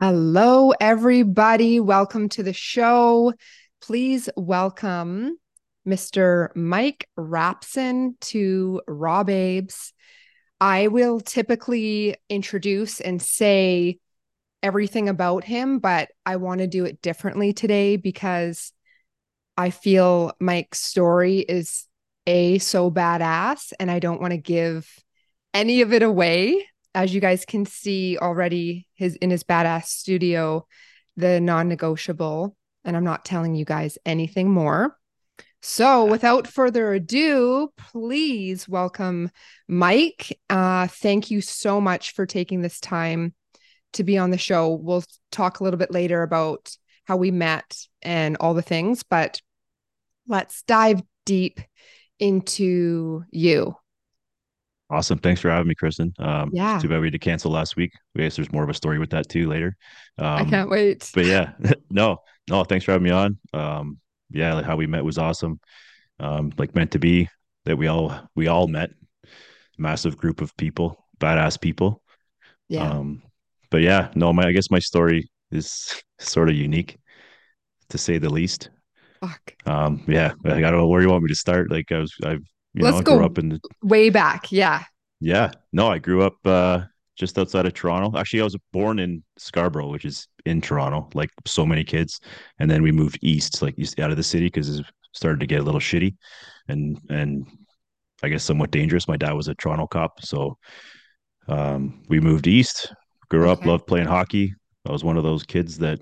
Hello, everybody. Welcome to the show. Please welcome Mr. Mike Rapson to Raw Babes. I will typically introduce and say everything about him, but I want to do it differently today because I feel Mike's story is a so badass and I don't want to give any of it away as you guys can see already his in his badass studio the non-negotiable and i'm not telling you guys anything more. So without further ado please welcome mike. Uh, thank you so much for taking this time to be on the show. We'll talk a little bit later about how we met and all the things but let's dive deep into you Awesome. Thanks for having me, Kristen. Um, yeah. too bad we had to cancel last week. I guess there's more of a story with that too later. Um, I can't wait. But yeah, no, no, thanks for having me on. Um, yeah, like how we met was awesome. Um, like meant to be that we all, we all met massive group of people, badass people. Yeah. Um, but yeah, no, my, I guess my story is sort of unique to say the least. Fuck. Um, yeah, I don't know where you want me to start. Like I was, I've you Let's know, go up in the, way back. Yeah. Yeah. No, I grew up uh, just outside of Toronto. Actually, I was born in Scarborough, which is in Toronto, like so many kids. And then we moved east, like east out of the city because it started to get a little shitty and and I guess somewhat dangerous. My dad was a Toronto cop, so um, we moved east. Grew okay. up, loved playing hockey. I was one of those kids that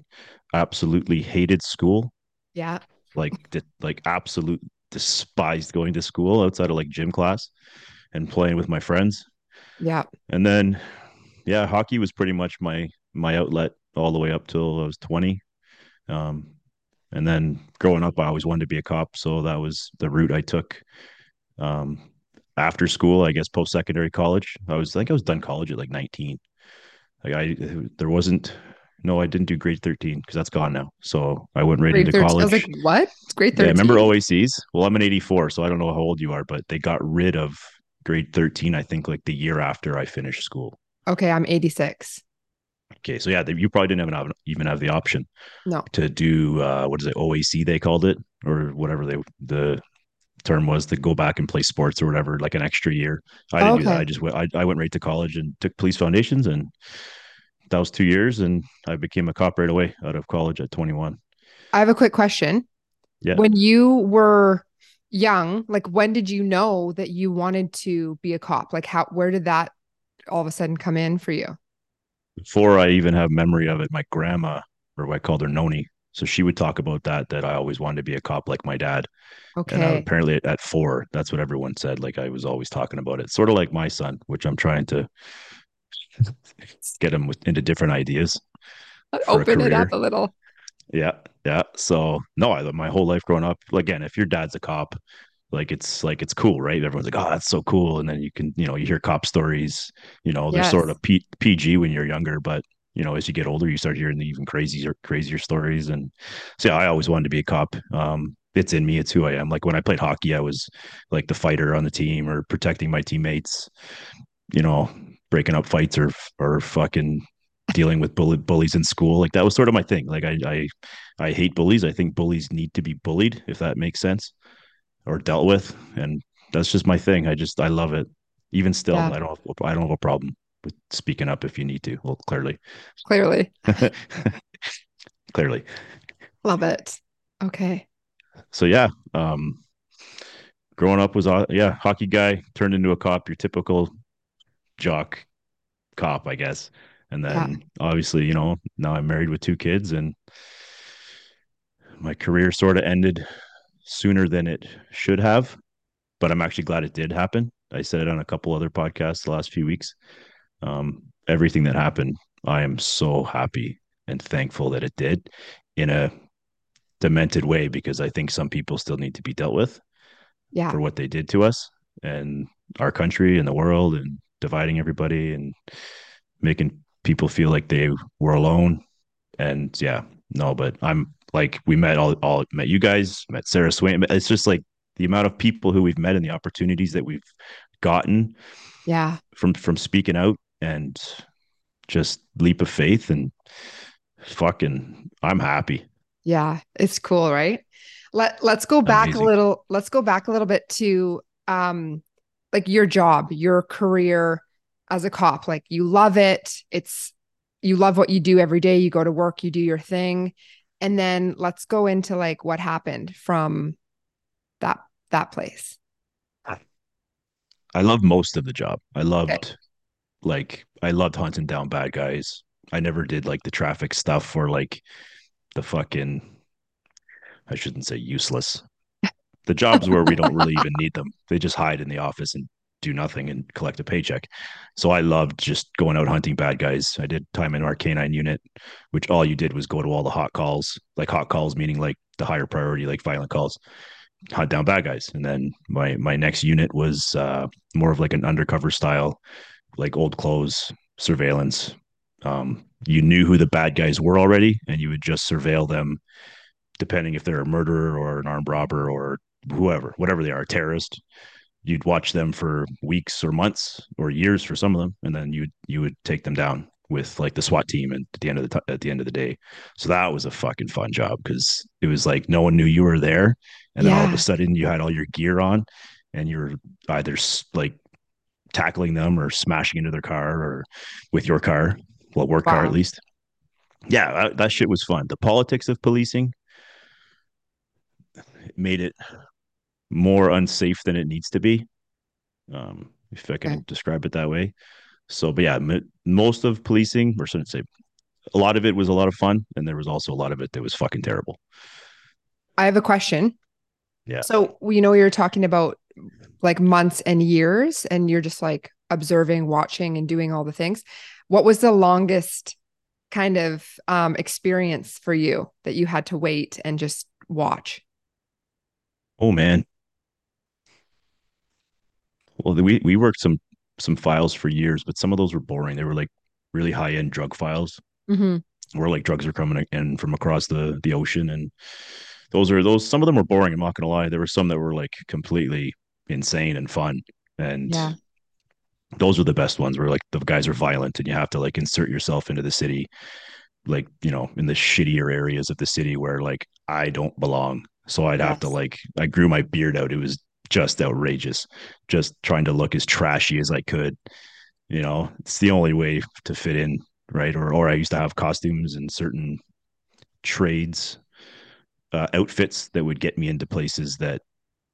absolutely hated school. Yeah. Like like absolute despised going to school outside of like gym class and playing with my friends. Yeah. And then yeah, hockey was pretty much my my outlet all the way up till I was 20. Um and then growing up I always wanted to be a cop, so that was the route I took. Um after school, I guess post secondary college. I was I think I was done college at like 19. Like I there wasn't no, I didn't do grade 13 because that's gone now. So I went right grade into 13. college. I was like, what? It's grade 13. Yeah, I remember OACs. Well, I'm an 84, so I don't know how old you are, but they got rid of grade 13, I think, like the year after I finished school. Okay, I'm 86. Okay, so yeah, you probably didn't even have, even have the option. No. To do uh, what is it, OAC? They called it, or whatever they the term was to go back and play sports or whatever, like an extra year. I didn't okay. do that. I just went. I, I went right to college and took police foundations and that was two years and I became a cop right away out of college at 21. I have a quick question. Yeah. When you were young, like when did you know that you wanted to be a cop? Like how where did that all of a sudden come in for you? Before I even have memory of it, my grandma, or I called her Noni. So she would talk about that, that I always wanted to be a cop like my dad. Okay. And I, apparently at four, that's what everyone said. Like I was always talking about it. Sort of like my son, which I'm trying to get them into different ideas. Open it up a little. Yeah, yeah. So no, I my whole life growing up. Again, if your dad's a cop, like it's like it's cool, right? Everyone's like, "Oh, that's so cool," and then you can, you know, you hear cop stories. You know, they're yes. sort of P- PG when you're younger, but you know, as you get older, you start hearing the even crazier, crazier stories. And so, yeah, I always wanted to be a cop. Um, it's in me. It's who I am. Like when I played hockey, I was like the fighter on the team or protecting my teammates. You know, breaking up fights or or fucking dealing with bully, bullies in school. Like that was sort of my thing. Like I I I hate bullies. I think bullies need to be bullied if that makes sense or dealt with and that's just my thing. I just I love it. Even still, yeah. I don't have, I don't have a problem with speaking up if you need to. Well, clearly. Clearly. clearly. Love it. Okay. So yeah, um growing up was uh, yeah, hockey guy turned into a cop, your typical jock cop, I guess. And then yeah. obviously, you know, now I'm married with two kids and my career sort of ended sooner than it should have, but I'm actually glad it did happen. I said it on a couple other podcasts the last few weeks. Um, everything that happened, I am so happy and thankful that it did in a demented way because I think some people still need to be dealt with yeah. for what they did to us and our country and the world and dividing everybody and making people feel like they were alone. And yeah, no, but I'm like we met all all met you guys, met Sarah Swain. It's just like the amount of people who we've met and the opportunities that we've gotten. Yeah. From from speaking out and just leap of faith and fucking I'm happy. Yeah, it's cool, right? Let let's go back Amazing. a little. Let's go back a little bit to um like your job, your career as a cop. Like you love it. It's you love what you do every day. You go to work, you do your thing. And then let's go into like what happened from that that place. I love most of the job. I loved okay. like I loved hunting down bad guys. I never did like the traffic stuff or like the fucking I shouldn't say useless. The jobs where we don't really even need them. They just hide in the office and do nothing and collect a paycheck. So I loved just going out hunting bad guys. I did time in our canine unit, which all you did was go to all the hot calls, like hot calls meaning like the higher priority, like violent calls, hunt down bad guys. And then my my next unit was uh, more of like an undercover style, like old clothes surveillance. Um, you knew who the bad guys were already, and you would just surveil them, depending if they're a murderer or an armed robber or whoever, whatever they are, terrorist you'd watch them for weeks or months or years for some of them, and then you you would take them down with like the SWAT team and at the end of the t- at the end of the day. So that was a fucking fun job because it was like no one knew you were there, and yeah. then all of a sudden you had all your gear on, and you're either like tackling them or smashing into their car or with your car, well, work wow. car at least. Yeah, that, that shit was fun. The politics of policing made it more unsafe than it needs to be. Um, if I can okay. describe it that way. So, but yeah, m- most of policing, or shouldn't say, a lot of it was a lot of fun, and there was also a lot of it that was fucking terrible. I have a question. Yeah. So you know you're talking about like months and years, and you're just like observing, watching, and doing all the things. What was the longest kind of um, experience for you that you had to wait and just watch? Oh man, well, we we worked some some files for years, but some of those were boring. They were like really high end drug files, mm-hmm. where like drugs are coming in from across the the ocean, and those are those. Some of them were boring. I'm not gonna lie. There were some that were like completely insane and fun, and yeah. those are the best ones. Where like the guys are violent, and you have to like insert yourself into the city, like you know, in the shittier areas of the city where like I don't belong. So I'd yes. have to like I grew my beard out. It was just outrageous. Just trying to look as trashy as I could. You know, it's the only way to fit in, right? Or or I used to have costumes and certain trades uh, outfits that would get me into places that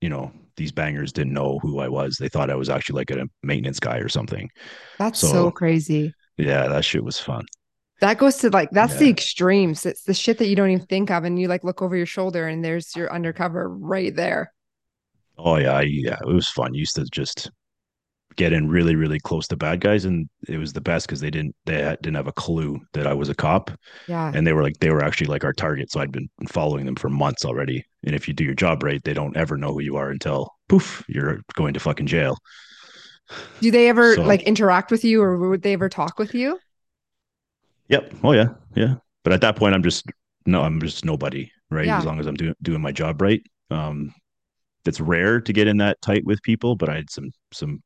you know these bangers didn't know who I was. They thought I was actually like a maintenance guy or something. That's so, so crazy. Yeah, that shit was fun. That goes to like that's yeah. the extremes. It's the shit that you don't even think of, and you like look over your shoulder and there's your undercover right there. Oh yeah, yeah, it was fun. You used to just get in really, really close to bad guys, and it was the best because they didn't they didn't have a clue that I was a cop. Yeah, and they were like they were actually like our target. So I'd been following them for months already. And if you do your job right, they don't ever know who you are until poof, you're going to fucking jail. Do they ever so, like interact with you, or would they ever talk with you? Yep. Oh yeah, yeah. But at that point, I'm just no, I'm just nobody, right? Yeah. As long as I'm doing doing my job right. Um, it's rare to get in that tight with people, but I had some some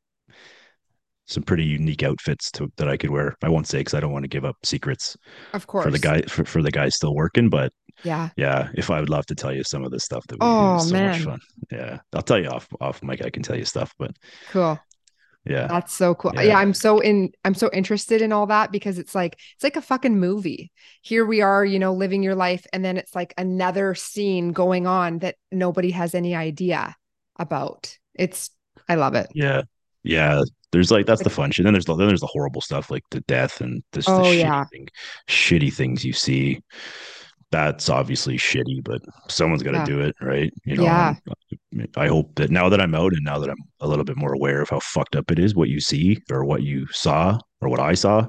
some pretty unique outfits to, that I could wear. I won't say because I don't want to give up secrets. Of course, for the guy for, for the guys still working, but yeah, yeah. If I would love to tell you some of the stuff that we oh, do, so man. much fun. Yeah, I'll tell you off off mic. I can tell you stuff, but cool yeah. That's so cool. Yeah. yeah. i'm so in i'm so interested in all that because it's like it's like a fucking movie. Here we are you know living your life and then it's like another scene going on that nobody has any idea about. It's i love it. Yeah. Yeah. There's like that's the fun shit. Then there's the then there's the horrible stuff like the death and this oh, the shitty, yeah. thing, shitty things you see that's obviously shitty, but someone's got to yeah. do it, right? You know, yeah. I hope that now that I'm out and now that I'm a little bit more aware of how fucked up it is, what you see or what you saw or what I saw,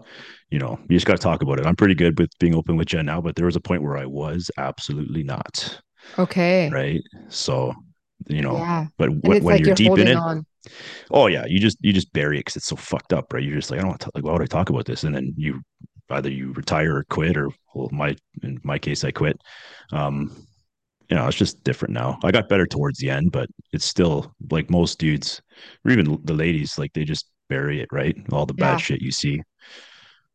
you know, you just got to talk about it. I'm pretty good with being open with Jen now, but there was a point where I was absolutely not. Okay. Right. So, you know, yeah. but when like you're, you're deep in it, on. oh yeah, you just, you just bury it because it's so fucked up, right? You're just like, I don't want to, like, why would I talk about this? And then you either you retire or quit, or well, my in my case, I quit. Um, you know, it's just different now. I got better towards the end, but it's still like most dudes, or even the ladies, like they just bury it, right? All the bad yeah. shit you see.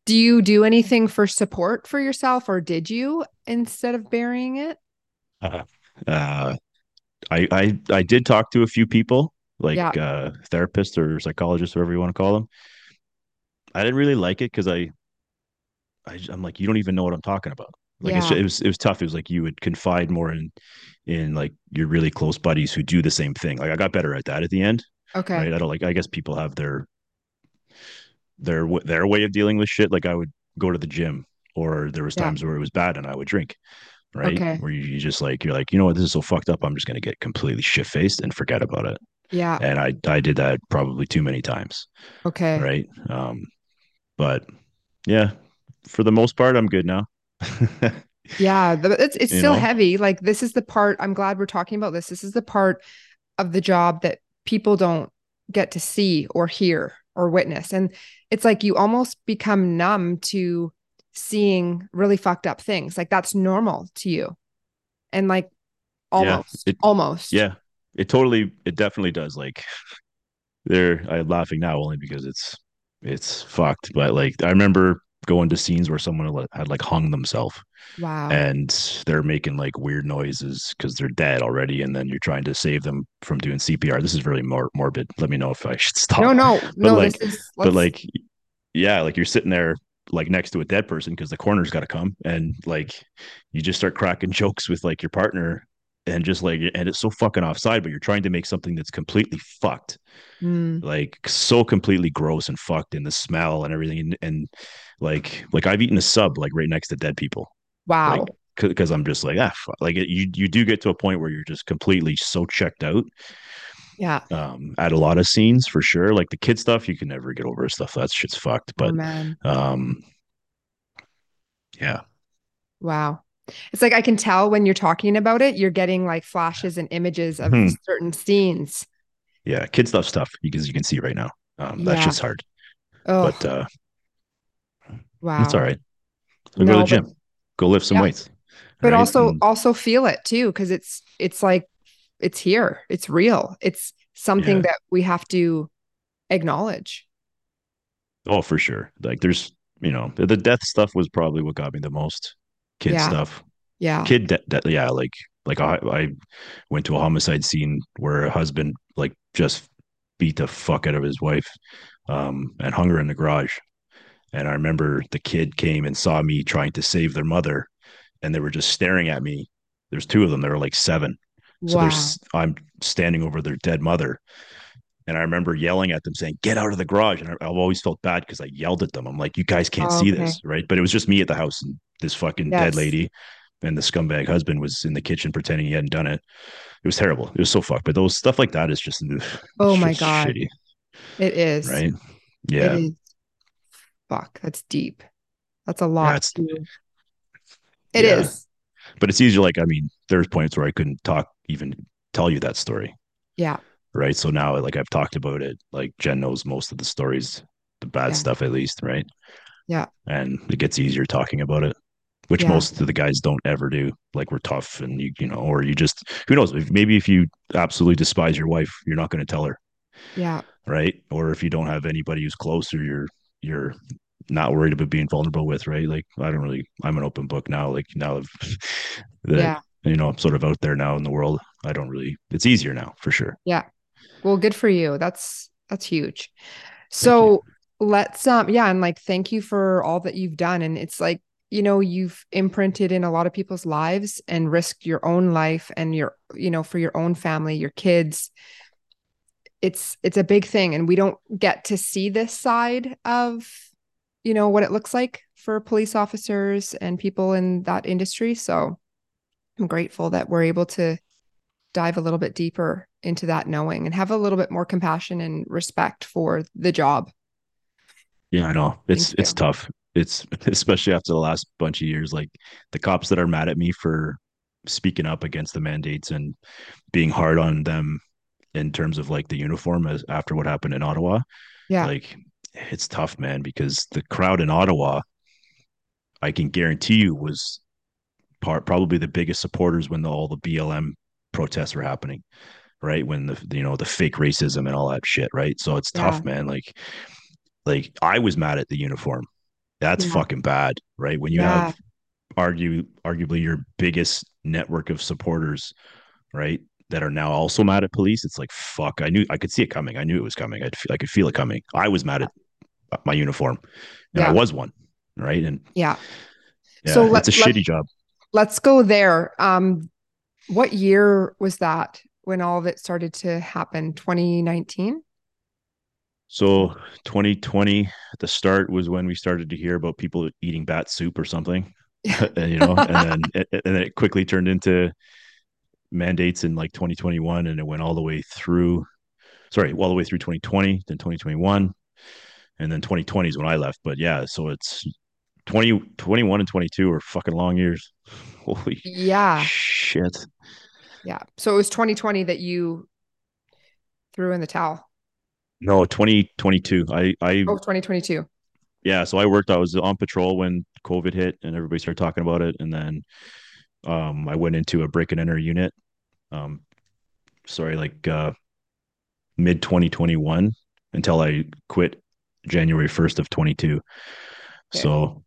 do you do anything for support for yourself or did you instead of burying it? Uh, uh, I, I, I did talk to a few people like yeah. uh, therapists or psychologists, whatever you want to call them. I didn't really like it because I, I, am like, you don't even know what I'm talking about. Like yeah. it was, it was tough. It was like you would confide more in, in like your really close buddies who do the same thing. Like I got better at that at the end. Okay. Right. I don't like. I guess people have their, their their way of dealing with shit. Like I would go to the gym, or there was times yeah. where it was bad and I would drink right? Okay. Where you, you, just like you're like, you know what, this is so fucked up. I'm just gonna get completely shit faced and forget about it. Yeah. And I I did that probably too many times. Okay. Right. Um, but yeah, for the most part, I'm good now. yeah, it's it's still know? heavy. Like this is the part I'm glad we're talking about this. This is the part of the job that people don't get to see or hear or witness. And it's like you almost become numb to seeing really fucked up things. Like that's normal to you. And like almost, yeah, it, almost. Yeah. It totally, it definitely does. Like they're, I'm laughing now only because it's, it's fucked. But like, I remember going to scenes where someone had like hung themselves. Wow. And they're making like weird noises because they're dead already. And then you're trying to save them from doing CPR. This is really mor- morbid. Let me know if I should stop. No, no, but no. Like, is, but like, yeah, like you're sitting there like next to a dead person because the coroner's got to come and like you just start cracking jokes with like your partner and just like and it's so fucking offside but you're trying to make something that's completely fucked mm. like so completely gross and fucked in the smell and everything and, and like like i've eaten a sub like right next to dead people wow because like, i'm just like ah like it, you you do get to a point where you're just completely so checked out yeah. Um, at a lot of scenes for sure. Like the kid stuff, you can never get over stuff. That shit's fucked. But oh, um yeah. Wow. It's like I can tell when you're talking about it, you're getting like flashes and images of hmm. certain scenes. Yeah, kids love stuff because you can see right now. Um, that's just hard. Oh. But uh wow. It's all right. no, go to the gym. But, go lift some yeah. weights. But right? also and, also feel it too, because it's it's like it's here. It's real. It's something yeah. that we have to acknowledge. Oh, for sure. Like there's, you know, the, the death stuff was probably what got me the most. Kid yeah. stuff. Yeah. Kid death. De- yeah. Like, like I, I went to a homicide scene where a husband like just beat the fuck out of his wife um, and hung her in the garage. And I remember the kid came and saw me trying to save their mother, and they were just staring at me. There's two of them. They were like seven, so wow. there's I'm standing over their dead mother. And I remember yelling at them saying, get out of the garage. And I, have always felt bad because I yelled at them. I'm like, you guys can't oh, see okay. this. Right. But it was just me at the house and this fucking yes. dead lady and the scumbag husband was in the kitchen pretending he hadn't done it. It was terrible. It was so fucked. But those stuff like that is just, oh my God. Shitty, it is. Right. Yeah. It is. Fuck. That's deep. That's a lot. Yeah, it yeah. is. But it's easier. Like, I mean, there's points where I couldn't talk even tell you that story. Yeah. Right. So now, like I've talked about it, like Jen knows most of the stories, the bad yeah. stuff at least. Right. Yeah. And it gets easier talking about it, which yeah. most of the guys don't ever do. Like we're tough and you, you know, or you just, who knows, maybe if you absolutely despise your wife, you're not going to tell her. Yeah. Right. Or if you don't have anybody who's close or you're, you're not worried about being vulnerable with, right? Like I don't really, I'm an open book now. Like now that yeah you know, I'm sort of out there now in the world. I don't really, it's easier now for sure. Yeah. Well, good for you. That's, that's huge. So let's, um, yeah. And like, thank you for all that you've done. And it's like, you know, you've imprinted in a lot of people's lives and risked your own life and your, you know, for your own family, your kids. It's, it's a big thing. And we don't get to see this side of, you know, what it looks like for police officers and people in that industry. So, I'm grateful that we're able to dive a little bit deeper into that knowing and have a little bit more compassion and respect for the job. Yeah, I know. It's it's tough. It's especially after the last bunch of years like the cops that are mad at me for speaking up against the mandates and being hard on them in terms of like the uniform as after what happened in Ottawa. Yeah. Like it's tough, man, because the crowd in Ottawa I can guarantee you was part probably the biggest supporters when the, all the BLM protests were happening, right? When the you know the fake racism and all that shit, right? So it's yeah. tough, man. Like like I was mad at the uniform, That's yeah. fucking bad, right? When you yeah. have argue arguably your biggest network of supporters, right? That are now also mad at police. It's like fuck. I knew I could see it coming. I knew it was coming. I'd, I could feel it coming. I was mad at my uniform, and yeah. I was one, right? And yeah, yeah so it's a shitty job. Let's go there. Um, what year was that when all of it started to happen? 2019. So 2020 at the start was when we started to hear about people eating bat soup or something. and, uh, you know, and then it, and then it quickly turned into mandates in like 2021 and it went all the way through sorry, all the way through 2020, then 2021, and then 2020 is when I left. But yeah, so it's 20, 21 and 22 are fucking long years. Holy yeah. shit. Yeah. So it was 2020 that you threw in the towel. No, 2022. I I Oh, 2022. Yeah, so I worked I was on patrol when COVID hit and everybody started talking about it and then um I went into a break and enter unit. Um sorry, like uh mid 2021 until I quit January 1st of 22. Okay. So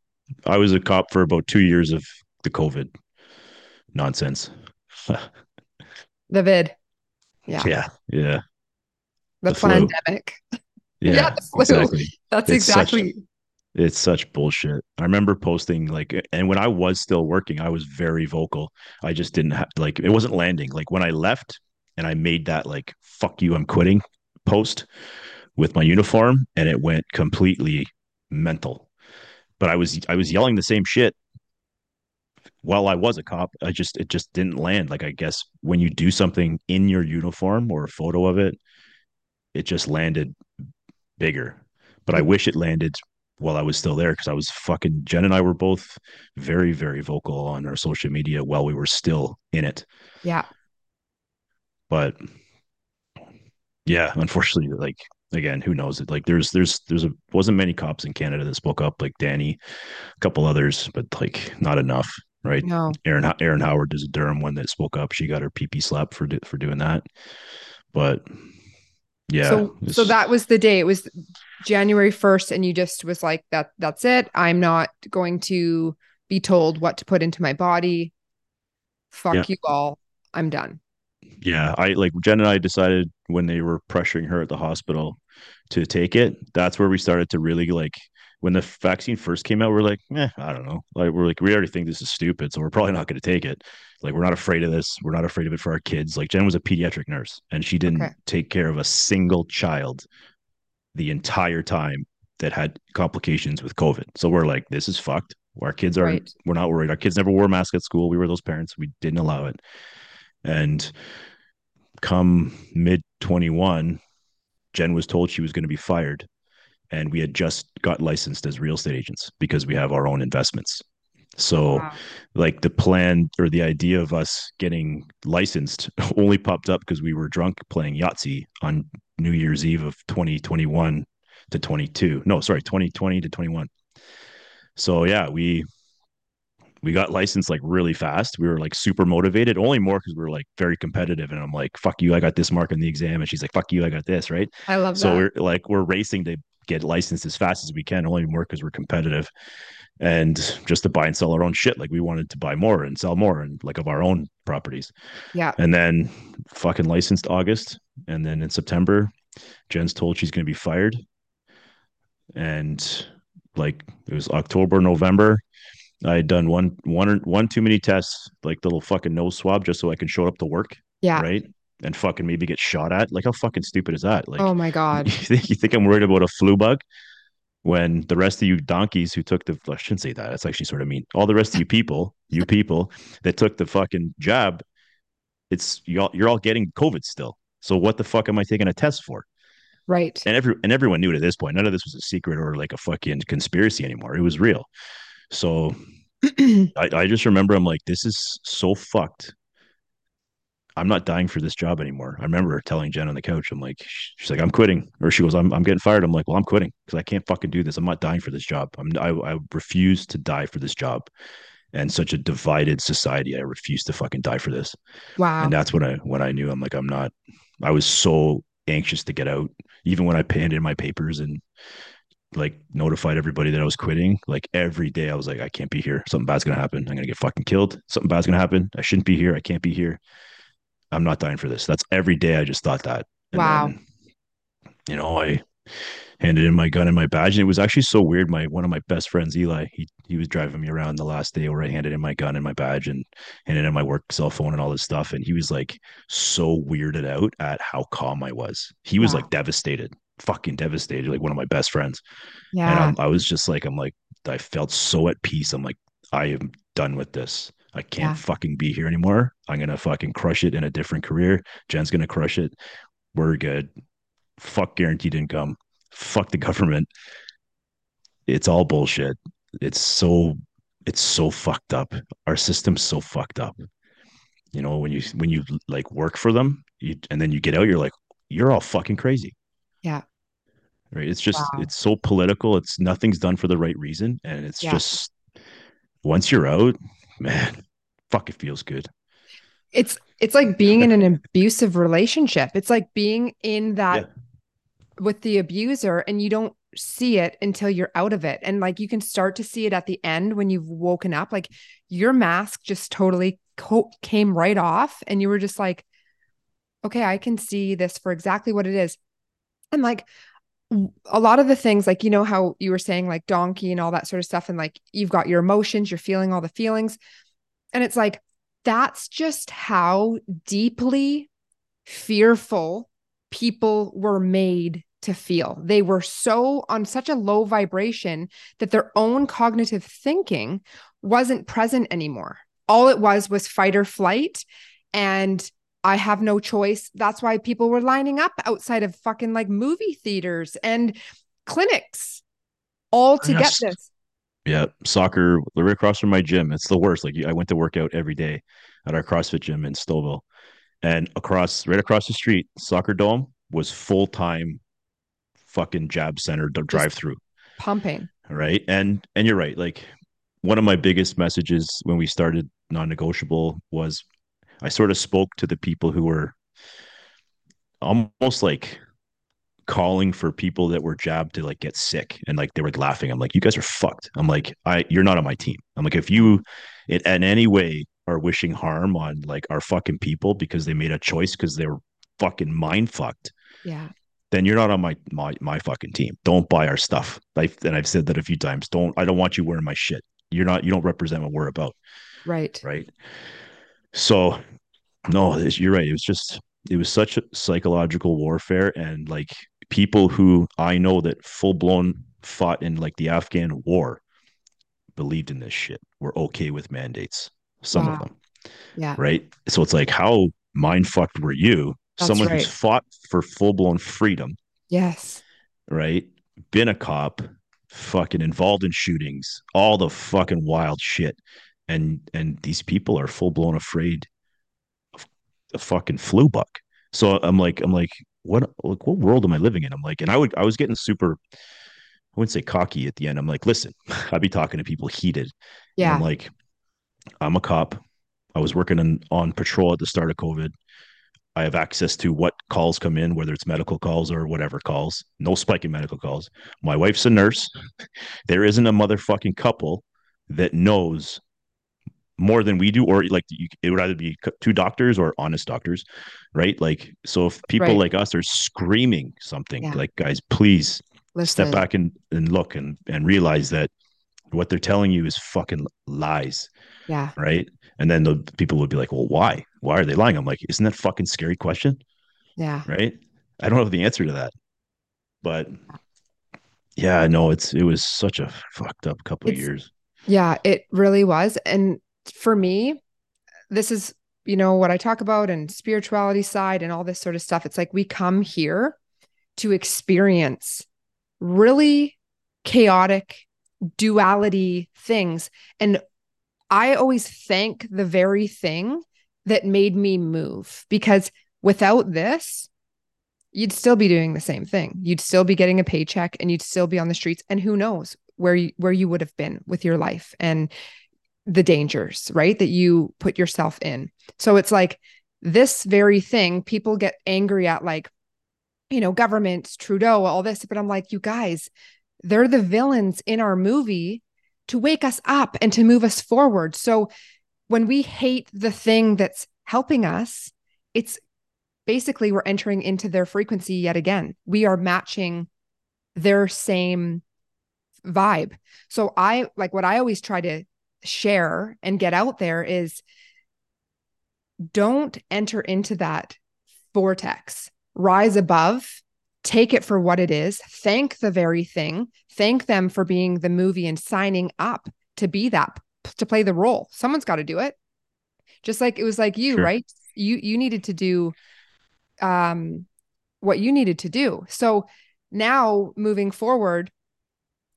I was a cop for about 2 years of the COVID nonsense. the vid. Yeah. Yeah. Yeah. The, the pandemic. Yeah, yeah exactly. That's it's exactly. Such, it's such bullshit. I remember posting like, and when I was still working, I was very vocal. I just didn't have like it wasn't landing. Like when I left and I made that like "fuck you, I'm quitting" post with my uniform, and it went completely mental. But I was I was yelling the same shit while I was a cop, I just it just didn't land. Like I guess when you do something in your uniform or a photo of it, it just landed bigger. But I wish it landed while I was still there because I was fucking Jen and I were both very, very vocal on our social media while we were still in it. Yeah. But yeah, unfortunately, like again, who knows it? Like there's there's there's a wasn't many cops in Canada that spoke up, like Danny, a couple others, but like not enough right? No. Aaron Aaron Howard is a Durham one that spoke up. She got her PP slap for for doing that. But yeah. So so that was the day. It was January 1st and you just was like that that's it. I'm not going to be told what to put into my body. Fuck yeah. you all. I'm done. Yeah, I like Jen and I decided when they were pressuring her at the hospital to take it. That's where we started to really like when the vaccine first came out, we're like, eh, I don't know. Like we're like, we already think this is stupid, so we're probably not going to take it. Like we're not afraid of this. We're not afraid of it for our kids. Like Jen was a pediatric nurse, and she didn't okay. take care of a single child the entire time that had complications with COVID. So we're like, this is fucked. Our kids are. Right. We're not worried. Our kids never wore masks at school. We were those parents. We didn't allow it, and come mid twenty one, Jen was told she was going to be fired and we had just got licensed as real estate agents because we have our own investments. So, wow. like the plan or the idea of us getting licensed only popped up because we were drunk playing Yahtzee on New Year's Eve of 2021 to 22. No, sorry, 2020 to 21. So yeah, we we got licensed like really fast. We were like super motivated, only more because we were like very competitive. And I'm like, fuck you, I got this mark on the exam. And she's like, fuck you, I got this, right? I love so that. we're like, we're racing to get licensed as fast as we can, only more because we're competitive. And just to buy and sell our own shit. Like we wanted to buy more and sell more and like of our own properties. Yeah. And then fucking licensed August. And then in September, Jen's told she's going to be fired. And like it was October, November I had done one one one too many tests, like the little fucking nose swab, just so I can show up to work. Yeah. Right. And fucking maybe get shot at. Like how fucking stupid is that? Like oh my god. You think, you think I'm worried about a flu bug? When the rest of you donkeys who took the I shouldn't say that. That's actually sort of mean. All the rest of you people, you people that took the fucking jab, it's y'all you're all getting COVID still. So what the fuck am I taking a test for? Right. And every and everyone knew it at this point. None of this was a secret or like a fucking conspiracy anymore. It was real. So I, I just remember I'm like, this is so fucked. I'm not dying for this job anymore. I remember telling Jen on the couch, I'm like, she's like, I'm quitting. Or she goes, I'm, I'm getting fired. I'm like, well, I'm quitting because I can't fucking do this. I'm not dying for this job. I'm, I, I refuse to die for this job. And such a divided society, I refuse to fucking die for this. Wow. And that's when I, when I knew I'm like, I'm not, I was so anxious to get out. Even when I handed in my papers and like notified everybody that I was quitting. Like every day, I was like, I can't be here. Something bad's gonna happen. I'm gonna get fucking killed. Something bad's gonna happen. I shouldn't be here. I can't be here. I'm not dying for this. That's every day. I just thought that. And wow. Then, you know, I handed in my gun and my badge, and it was actually so weird. My one of my best friends, Eli, he he was driving me around the last day where I handed in my gun and my badge and handed in my work cell phone and all this stuff, and he was like so weirded out at how calm I was. He was wow. like devastated fucking devastated, like one of my best friends. Yeah. And I'm, i was just like, I'm like, I felt so at peace. I'm like, I am done with this. I can't yeah. fucking be here anymore. I'm gonna fucking crush it in a different career. Jen's gonna crush it. We're good. Fuck guaranteed income. Fuck the government. It's all bullshit. It's so it's so fucked up. Our system's so fucked up. You know, when you when you like work for them, you, and then you get out, you're like, you're all fucking crazy. Yeah right it's just wow. it's so political it's nothing's done for the right reason and it's yeah. just once you're out man fuck it feels good. It's it's like being in an abusive relationship. It's like being in that yeah. with the abuser and you don't see it until you're out of it. And like you can start to see it at the end when you've woken up. Like your mask just totally co- came right off and you were just like okay i can see this for exactly what it is. And like a lot of the things like you know how you were saying like donkey and all that sort of stuff and like you've got your emotions you're feeling all the feelings. And it's like that's just how deeply fearful people were made to feel. They were so on such a low vibration that their own cognitive thinking wasn't present anymore. All it was was fight or flight and I have no choice. That's why people were lining up outside of fucking like movie theaters and clinics all to yes. get this. Yeah, soccer right across from my gym. It's the worst. Like I went to work out every day at our CrossFit gym in Stouffville, and across right across the street, soccer dome was full time, fucking jab center drive through, pumping. Right, and and you're right. Like one of my biggest messages when we started non-negotiable was I sort of spoke to the people who were almost like calling for people that were jabbed to like get sick and like they were laughing. I'm like, you guys are fucked. I'm like, I you're not on my team. I'm like, if you in, in any way are wishing harm on like our fucking people because they made a choice because they were fucking mind fucked. Yeah. Then you're not on my my my fucking team. Don't buy our stuff. I've, and I've said that a few times. Don't I don't want you wearing my shit. You're not you don't represent what we're about. Right. Right. So no, you're right. It was just it was such a psychological warfare and like people who I know that full blown fought in like the Afghan war believed in this shit. Were okay with mandates. Some wow. of them. Yeah. Right. So it's like how mind fucked were you? That's Someone right. who's fought for full blown freedom. Yes. Right. Been a cop, fucking involved in shootings, all the fucking wild shit. And and these people are full blown afraid of a fucking flu bug. So I'm like, I'm like, what like what world am I living in? I'm like, and I would I was getting super I wouldn't say cocky at the end. I'm like, listen, I'd be talking to people heated. Yeah. And I'm like, I'm a cop. I was working in, on patrol at the start of COVID. I have access to what calls come in, whether it's medical calls or whatever calls. No spike in medical calls. My wife's a nurse. There isn't a motherfucking couple that knows more than we do, or like you, it would either be two doctors or honest doctors, right? Like, so if people right. like us are screaming something, yeah. like, guys, please Listen. step back and, and look and, and realize that what they're telling you is fucking lies. Yeah. Right. And then the people would be like, well, why? Why are they lying? I'm like, isn't that fucking scary question? Yeah. Right. I don't have the answer to that. But yeah, no, it's it was such a fucked up couple it's, of years. Yeah, it really was. And for me, this is, you know, what I talk about and spirituality side and all this sort of stuff. It's like we come here to experience really chaotic duality things. And I always thank the very thing that made me move because without this, you'd still be doing the same thing. You'd still be getting a paycheck and you'd still be on the streets. And who knows where you where you would have been with your life. And the dangers, right? That you put yourself in. So it's like this very thing people get angry at, like, you know, government, Trudeau, all this. But I'm like, you guys, they're the villains in our movie to wake us up and to move us forward. So when we hate the thing that's helping us, it's basically we're entering into their frequency yet again. We are matching their same vibe. So I like what I always try to share and get out there is don't enter into that vortex. Rise above, take it for what it is, thank the very thing, thank them for being the movie and signing up to be that to play the role. Someone's got to do it. Just like it was like you, sure. right? You you needed to do um what you needed to do. So now moving forward,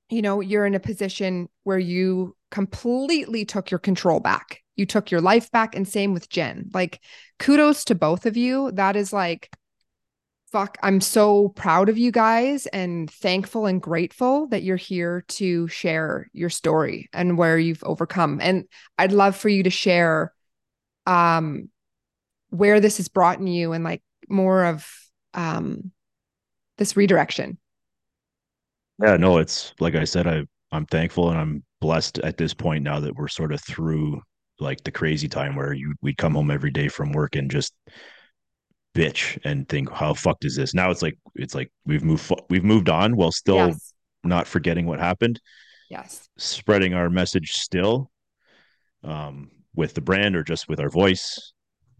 you know, you're in a position where you completely took your control back. You took your life back and same with Jen. Like kudos to both of you. That is like fuck, I'm so proud of you guys and thankful and grateful that you're here to share your story and where you've overcome. And I'd love for you to share um where this has brought you and like more of um this redirection. Yeah, no, it's like I said, I I'm thankful and I'm blessed at this point now that we're sort of through like the crazy time where you we'd come home every day from work and just bitch and think how fucked is this? Now it's like it's like we've moved we've moved on while still yes. not forgetting what happened. Yes. Spreading our message still um with the brand or just with our voice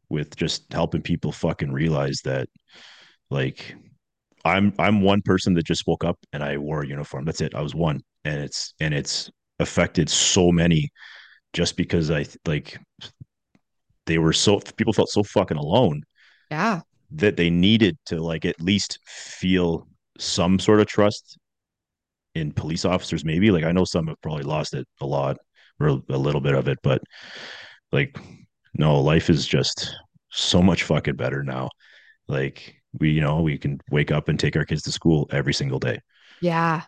with just helping people fucking realize that like i'm i'm one person that just woke up and i wore a uniform. That's it. I was one. And it's and it's affected so many just because i like they were so people felt so fucking alone yeah. that they needed to like at least feel some sort of trust in police officers maybe. Like i know some have probably lost it a lot or a little bit of it but like no life is just so much fucking better now. Like we you know we can wake up and take our kids to school every single day. Yeah.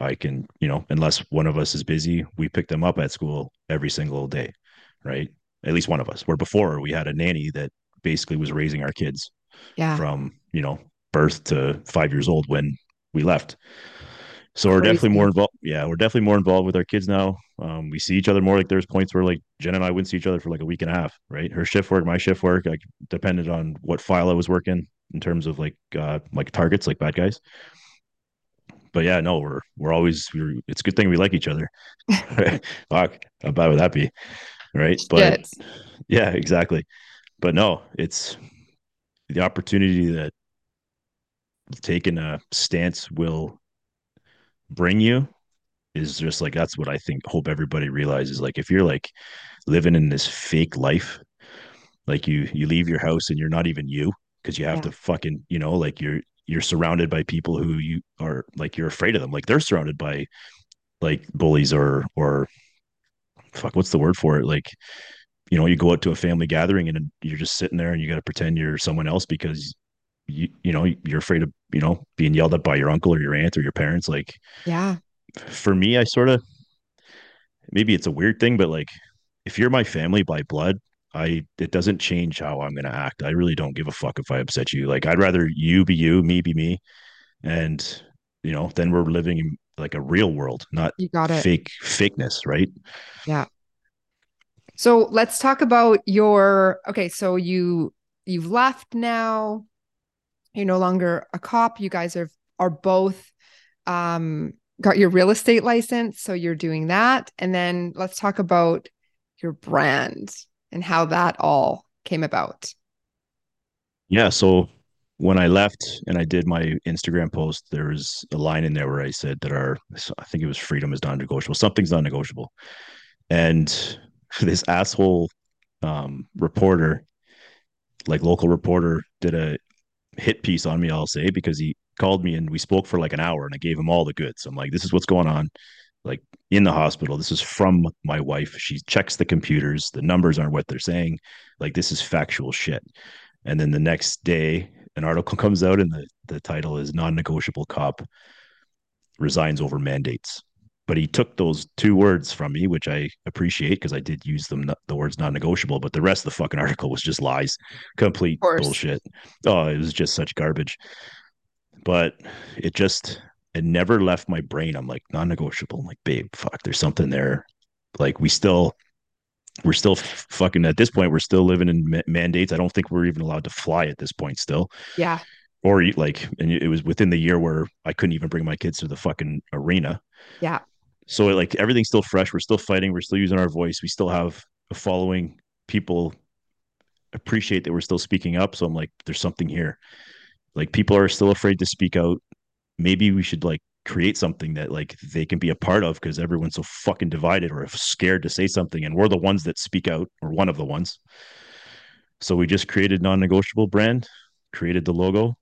I can you know unless one of us is busy we pick them up at school every single day right? At least one of us. Where before we had a nanny that basically was raising our kids yeah. from you know birth to five years old when we left. So we're definitely more involved yeah we're definitely more involved with our kids now. Um, we see each other more. Like there's points where like jen and i wouldn't see each other for like a week and a half right? Her shift work my shift work like depended on what file i was working in terms of like uh like targets like bad guys. But yeah no we're we're always we're, it's a good thing we like each other. Fuck how bad would that be right? But yeah exactly. But no, it's the opportunity that taking a stance will bring you is just like that's what I think hope everybody realizes. Like if you're like living in this fake life like you you leave your house and you're not even you because you have yeah. to fucking you know like you're you're surrounded by people who you are like you're afraid of them like they're surrounded by like bullies or or fuck what's the word for it like you know, you go out to a family gathering and you're just sitting there and you got to pretend you're someone else because you, you know, you're afraid of, you know, being yelled at by your uncle or your aunt or your parents. Like, yeah, for me, I sort of, maybe it's a weird thing, but like, if you're my family by blood, I, it doesn't change how I'm going to act. I really don't give a fuck if I upset you. Like, I'd rather you be you, me be me. And, you know, then we're living in like a real world, not you got it. fake fakeness, right? Yeah. So let's talk about your okay, so you you've left now. You're no longer a cop. You guys are are both um got your real estate license, so you're doing that. And then let's talk about your brand and how that all came about. Yeah, so when I left and I did my Instagram post, there was a line in there where I said that our, I think it was freedom is non negotiable. Something's non negotiable. And this asshole um, reporter, like local reporter, did a hit piece on me. I'll say because he called me and we spoke for like an hour, and I gave him all the goods. I'm like, this is what's going on, like in the hospital. This is from my wife. She checks the computers. The numbers aren't what they're saying. Like this is factual shit. And then the next day, an article comes out, and the the title is "Non-negotiable cop resigns over mandates." but he took those two words from me, which I appreciate because I did use them, the words non-negotiable. But the rest of the fucking article was just lies, complete bullshit. Oh, it was just such garbage. But it just it never left my brain. I'm like, non-negotiable. I'm like, babe, fuck, there's something there. Like we still we're still f- fucking at this point we're still living in ma- mandates. I don't think we're even allowed to fly at this point still. Yeah. Or like and it was within the year where i couldn't even bring my kids to the fucking arena. Yeah. So like everything's still fresh. We're still fighting. We're still using our voice. We still have a following. People appreciate that we're still speaking up. So i'm like there's something here. Like people are still afraid to speak out maybe we should like create something that like they can be a part of because everyone's so fucking divided or scared to say something and we're the ones that speak out or one of the ones. So we just created non-negotiable brand created the logo.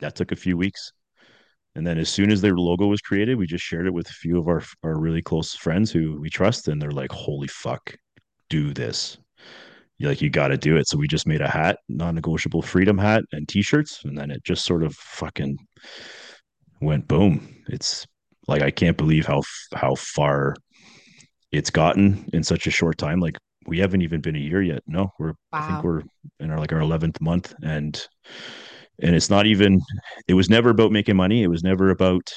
That took a few weeks. And then as soon as their logo was created we just shared it with a few of our our really close friends who we trust and they're like holy fuck do this You're like you got to do it so we just made a hat non-negotiable freedom hat and t-shirts and then it just sort of fucking went boom. It's like I can't believe how how far it's gotten in such a short time. Like we haven't even been a year yet. No, we're wow. I think we're in our like our eleventh month, and and it's not even. It was never about making money. It was never about.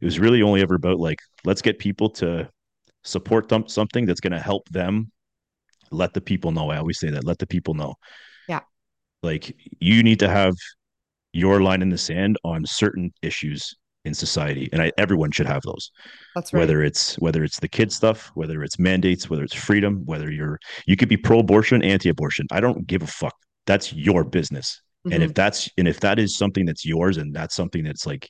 It was really only ever about like let's get people to support them something that's going to help them. Let the people know. I always say that. Let the people know. Yeah. Like you need to have your line in the sand on certain issues in society and I, everyone should have those that's right whether it's whether it's the kid stuff whether it's mandates whether it's freedom whether you're you could be pro-abortion anti-abortion i don't give a fuck that's your business mm-hmm. and if that's and if that is something that's yours and that's something that's like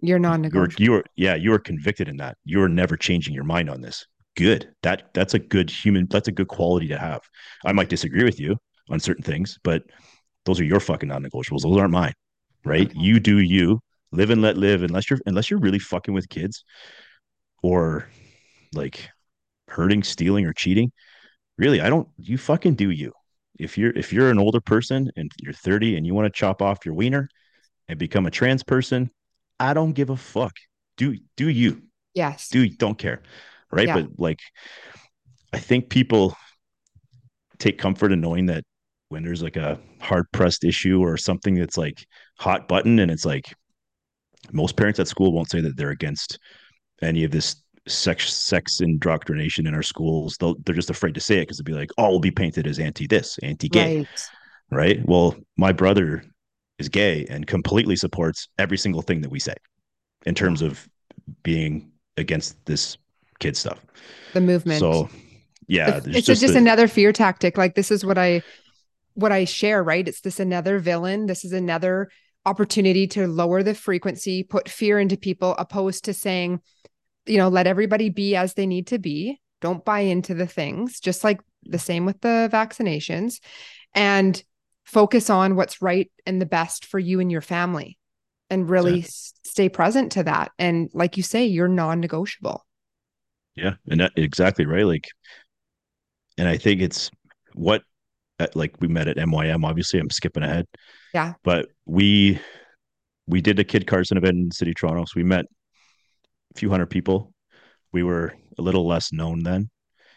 you're non-negotiable you're, you're yeah you're convicted in that you're never changing your mind on this good that that's a good human that's a good quality to have i might disagree with you on certain things but those are your fucking non-negotiables those aren't mine right? Okay. You do you, live and let live. Unless you're unless you're really fucking with kids, or like hurting, stealing, or cheating. Really, I don't. You fucking do you. If you're if you're an older person and you're 30 and you want to chop off your wiener and become a trans person, I don't give a fuck. Do do you? Yes. Do don't care, right? Yeah. But like, I think people take comfort in knowing that when there's like a hard pressed issue or something that's like hot button and it's like most parents at school won't say that they're against any of this sex sex indoctrination in our schools they'll, they're just afraid to say it because they'll be like oh we'll be painted as anti this anti gay right. right well my brother is gay and completely supports every single thing that we say in terms of being against this kid stuff the movement so yeah it's, it's just, just a, another fear tactic like this is what i what I share, right? It's this another villain. This is another opportunity to lower the frequency, put fear into people, opposed to saying, you know, let everybody be as they need to be. Don't buy into the things, just like the same with the vaccinations, and focus on what's right and the best for you and your family and really yeah. stay present to that. And like you say, you're non negotiable. Yeah. And that, exactly right. Like, and I think it's what like we met at MYM. Obviously, I'm skipping ahead. Yeah. But we we did a Kid Carson event in City Toronto. So we met a few hundred people. We were a little less known then.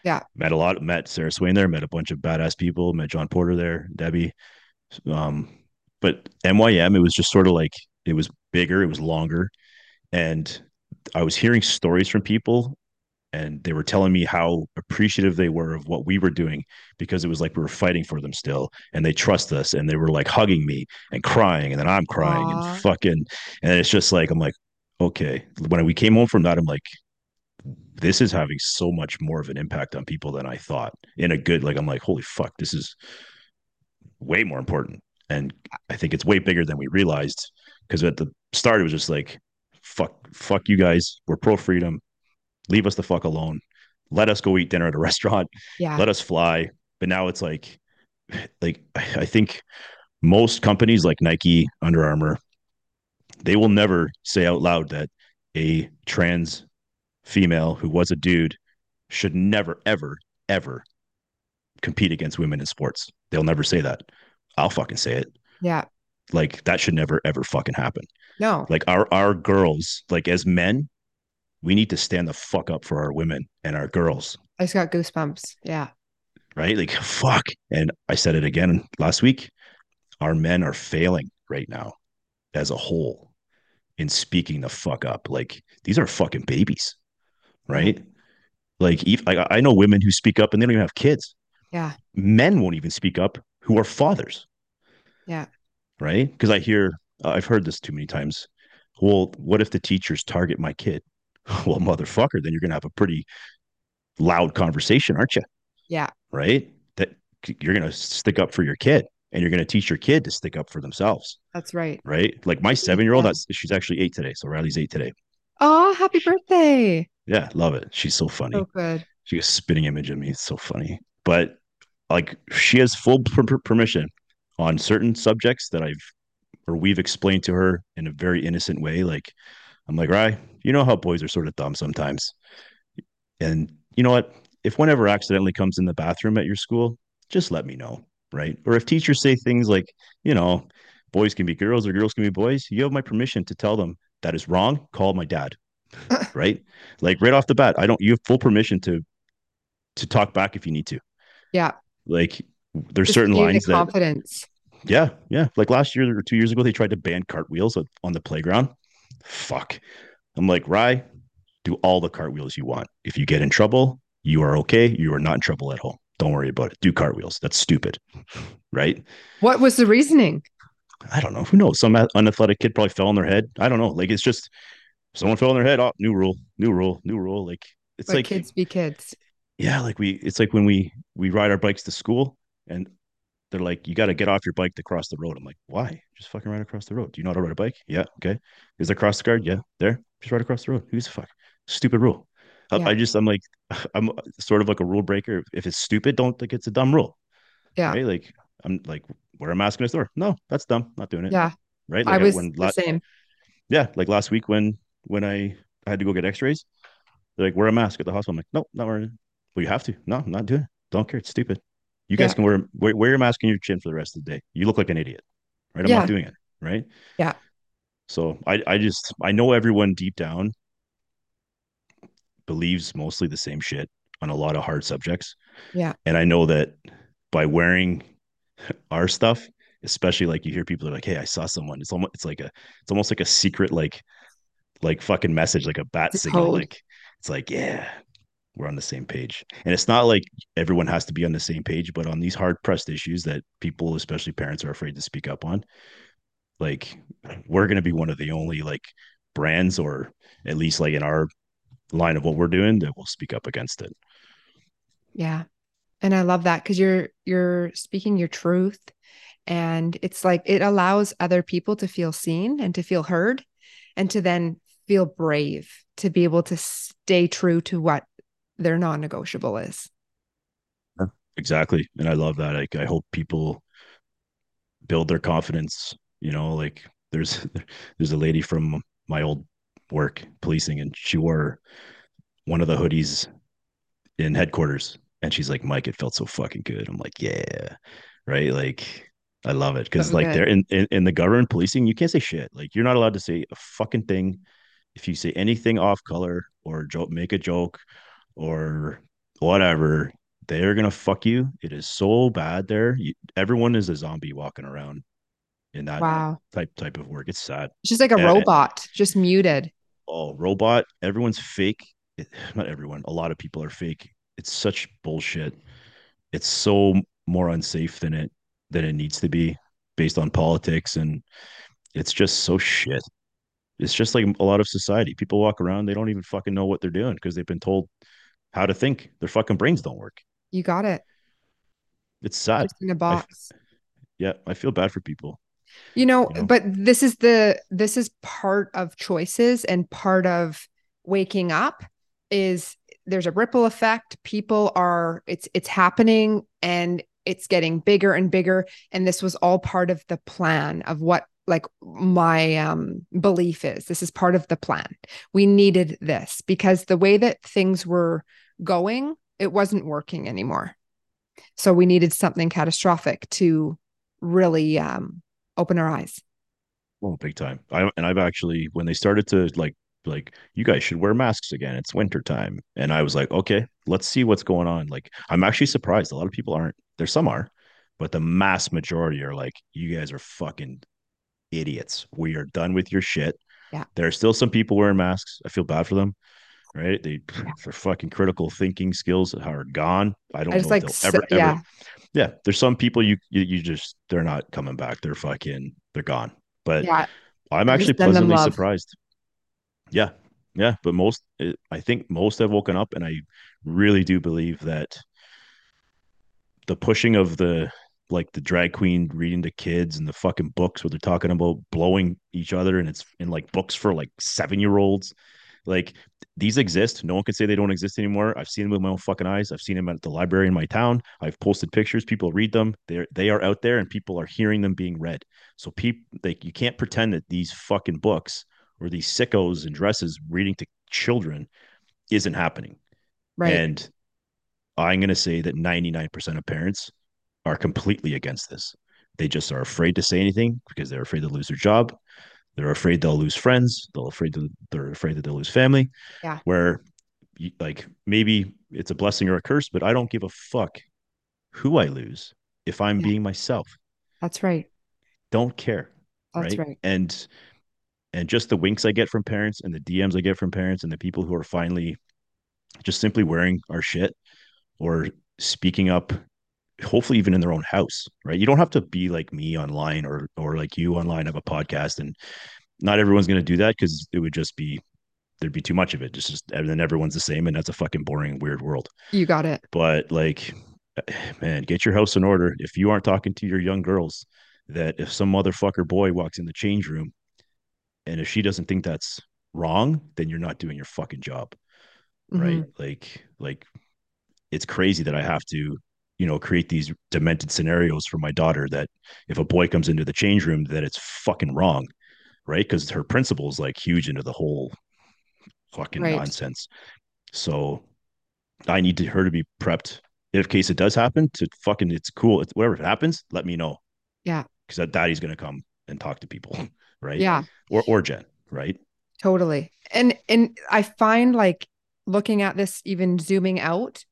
Yeah. Met a lot. Met Sarah Swain there. Met a bunch of badass people. Met John Porter there. Debbie. Um, but MYM, it was just sort of like it was bigger. It was longer, and I was hearing stories from people and they were telling me how appreciative they were of what we were doing because it was like we were fighting for them still and they trust us and they were like hugging me and crying and then I'm crying Aww. and fucking and it's just like I'm like okay. When we came home from that I'm like this is having so much more of an impact on people than I thought in a good like I'm like holy fuck this is way more important. And I think it's way bigger than we realized because at the start it was just like fuck fuck you guys. We're pro freedom leave us the fuck alone. Let us go eat dinner at a restaurant. Yeah. Let us fly. But now it's like, like I think most companies like Nike, Under Armour, they will never say out loud that a trans female who was a dude should never, ever, ever compete against women in sports. They'll never say that. I'll fucking say it. Yeah. Like that should never, ever fucking happen. No. Like our our girls, like as men, we need to stand the fuck up for our women and our girls. I just got goosebumps. Yeah. Right? Like, fuck. And I said it again last week. Our men are failing right now as a whole. in speaking the fuck up. Like these are fucking babies, right? Like, like I know women who speak up and they don't even have kids. Yeah. Men won't even speak up who are fathers. Yeah. Right. Because I hear, uh, I've heard this too many times. Well, what if the teachers target my kid? well, motherfucker, then you're going to have a pretty loud conversation, aren't you? Yeah. Right. That you're going to stick up for your kid and you're going to teach your kid to stick up for themselves. That's right. Right. Like my seven year old, that's she's actually eight today. So Riley's eight today. Oh, happy birthday. Yeah, love it. She's so funny. So good. She a spitting image of me. It's so funny. But like she has full per- permission on certain subjects that I've or we've explained to her in a very innocent way. Like I'm like, right, you know how boys are sort of dumb sometimes. And you know what? If one ever accidentally comes in the bathroom at your school, just let me know, right? Or if teachers say things like, you know, boys can be girls or girls can be boys, you have my permission to tell them that is wrong. Call my dad, right? Like right off the bat, I don't. You have full permission to to talk back if you need to. Yeah. Like there's Just certain lines the confidence. that. Yeah, yeah. Like last year or two years ago, they tried to ban cartwheels on the playground. Fuck. I'm like, Rye, do all the cartwheels you want. If you get in trouble, you are okay. You are not in trouble at home. Don't worry about it. Do cartwheels. That's stupid. Right? What was the reasoning? I don't know. Who knows? Some unathletic kid probably fell on their head. I don't know. Like it's just someone fell on their head. Oh, new rule, new rule, new rule. Like it's but like kids be kids. Yeah, like we. It's like when we we ride our bikes to school, and they're like, "You got to get off your bike to cross the road." I'm like, "Why? Just fucking ride across the road. Do you know how to ride a bike? Yeah, okay. Is there cross guard? Yeah, there. Just ride across the road. Who's the fuck? Stupid rule. Yeah. I just I'm like I'm sort of like a rule breaker. If it's stupid, don't think it's a dumb rule. Yeah. Right? Like I'm like wear a mask in a store. No, that's dumb. Not doing it. Yeah. Right. Like I was when, the same. Yeah, like last week when when I I had to go get X-rays, they're like wear a mask at the hospital. I'm like, nope, not wearing it. Well, you have to. No, I'm not doing it. Don't care. It's stupid. You guys yeah. can wear, wear wear your mask on your chin for the rest of the day. You look like an idiot. Right. I'm yeah. not doing it. Right. Yeah. So I I just I know everyone deep down believes mostly the same shit on a lot of hard subjects. Yeah. And I know that by wearing our stuff, especially like you hear people are like, "Hey, I saw someone." It's almost it's like a it's almost like a secret like like fucking message, like a bat it's signal. Cold. Like it's like, yeah, we're on the same page. And it's not like everyone has to be on the same page, but on these hard pressed issues that people, especially parents, are afraid to speak up on, like we're gonna be one of the only like brands, or at least like in our line of what we're doing, that will speak up against it. Yeah. And I love that because you're you're speaking your truth and it's like it allows other people to feel seen and to feel heard and to then feel brave to be able to stay true to what their non-negotiable is. Exactly. And I love that. Like I hope people build their confidence, you know, like there's there's a lady from my old work policing and she wore one of the hoodies in headquarters and she's like, Mike, it felt so fucking good. I'm like, yeah, right. Like, I love it because like they're in, in, in the government policing, you can't say shit. Like, you're not allowed to say a fucking thing. If you say anything off color or joke, make a joke or whatever, they're gonna fuck you. It is so bad there. You, everyone is a zombie walking around in that wow. type type of work. It's sad. It's just like a and, robot, just muted. Oh, robot. Everyone's fake. It, not everyone. A lot of people are fake it's such bullshit. It's so more unsafe than it than it needs to be based on politics and it's just so shit. It's just like a lot of society. People walk around, they don't even fucking know what they're doing because they've been told how to think. Their fucking brains don't work. You got it. It's sad. Just in a box. I, yeah, I feel bad for people. You know, you know, but this is the this is part of choices and part of waking up is there's a ripple effect people are it's it's happening and it's getting bigger and bigger and this was all part of the plan of what like my um belief is this is part of the plan we needed this because the way that things were going it wasn't working anymore. So we needed something catastrophic to really um open our eyes. Well big time. I, and i've actually when they started to like like you guys should wear masks again. It's winter time. And i was like okay let's see what's going on. Like i'm actually surprised. A lot of people aren't. There's some are but the mass majority are like you guys are fucking idiots. We are done with your shit. Yeah. There are still some people wearing masks. I feel bad for them. Right. They their fucking critical thinking skills are gone. I don't I know like, if they'll ever, yeah. Yeah. There's some people you, you you just they're not coming back. They're fucking they're gone. But yeah. I'm actually pleasantly surprised. Yeah. Yeah. But most eh, I think most have woken up and I really do believe that the pushing of the like the drag queen reading to kids and the fucking books where they're talking about blowing each other and it's in like books for like seven year olds. Like these exist. No one can say they don't exist anymore. I've seen them with my own fucking eyes. I've seen them at the library in my town. I've posted pictures. People read them. They're they are out there and people are hearing them being read. So people like you can't pretend that these fucking books or these sickos and dresses reading to children isn't happening. Right. And I'm going to say that 99% of parents are completely against this. They just are afraid to say anything because they're afraid to lose their job. They're afraid they'll lose friends. They're afraid to, they're afraid that they'll lose family. Yeah. Where like maybe it's a blessing or a curse, but I don't give a fuck who I lose if I'm yeah. being myself. That's right. Don't care. That's right? right. And and just the winks I get from parents and the DMs I get from parents and the people who are finally just simply wearing our shit or speaking up hopefully even in their own house right? You don't have to be like me online or or like you online have a podcast and not everyone's going to do that because it would just be there'd be too much of it. Just, just and then everyone's the same and that's a fucking boring weird world. You got it. But like man get your house in order. If you aren't talking to your young girls that if some motherfucker boy walks in the change room and if she doesn't think that's wrong then you're not doing your fucking job mm-hmm. right like like it's crazy that I have to, you know, create these demented scenarios for my daughter that if a boy comes into the change room, that it's fucking wrong, right? Because her principal is like huge into the whole fucking right. nonsense. So I need to, her to be prepped in case it does happen to fucking it's cool. It's whatever happens, let me know. Yeah. Because that daddy's gonna come and talk to people, right? Yeah. Or or Jen, right? Totally. And and I find like looking at this, even zooming out,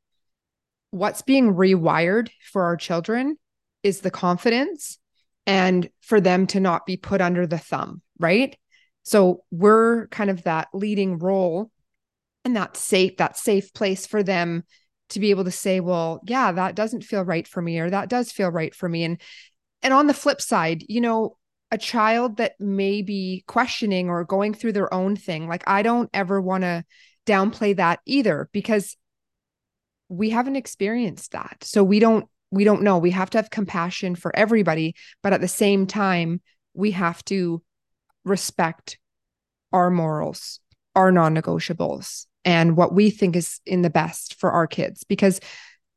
what's being rewired for our children is the confidence and for them to not be put under the thumb, right? So we're kind of that leading role and that safe that safe place for them to be able to say, well, yeah, that doesn't feel right for me or that does feel right for me and and on the flip side, you know, a child that may be questioning or going through their own thing, like I don't ever want to downplay that either because we haven't experienced that. So we don't we don't know. We have to have compassion for everybody, but at the same time, we have to respect our morals, our non-negotiables, and what we think is in the best for our kids because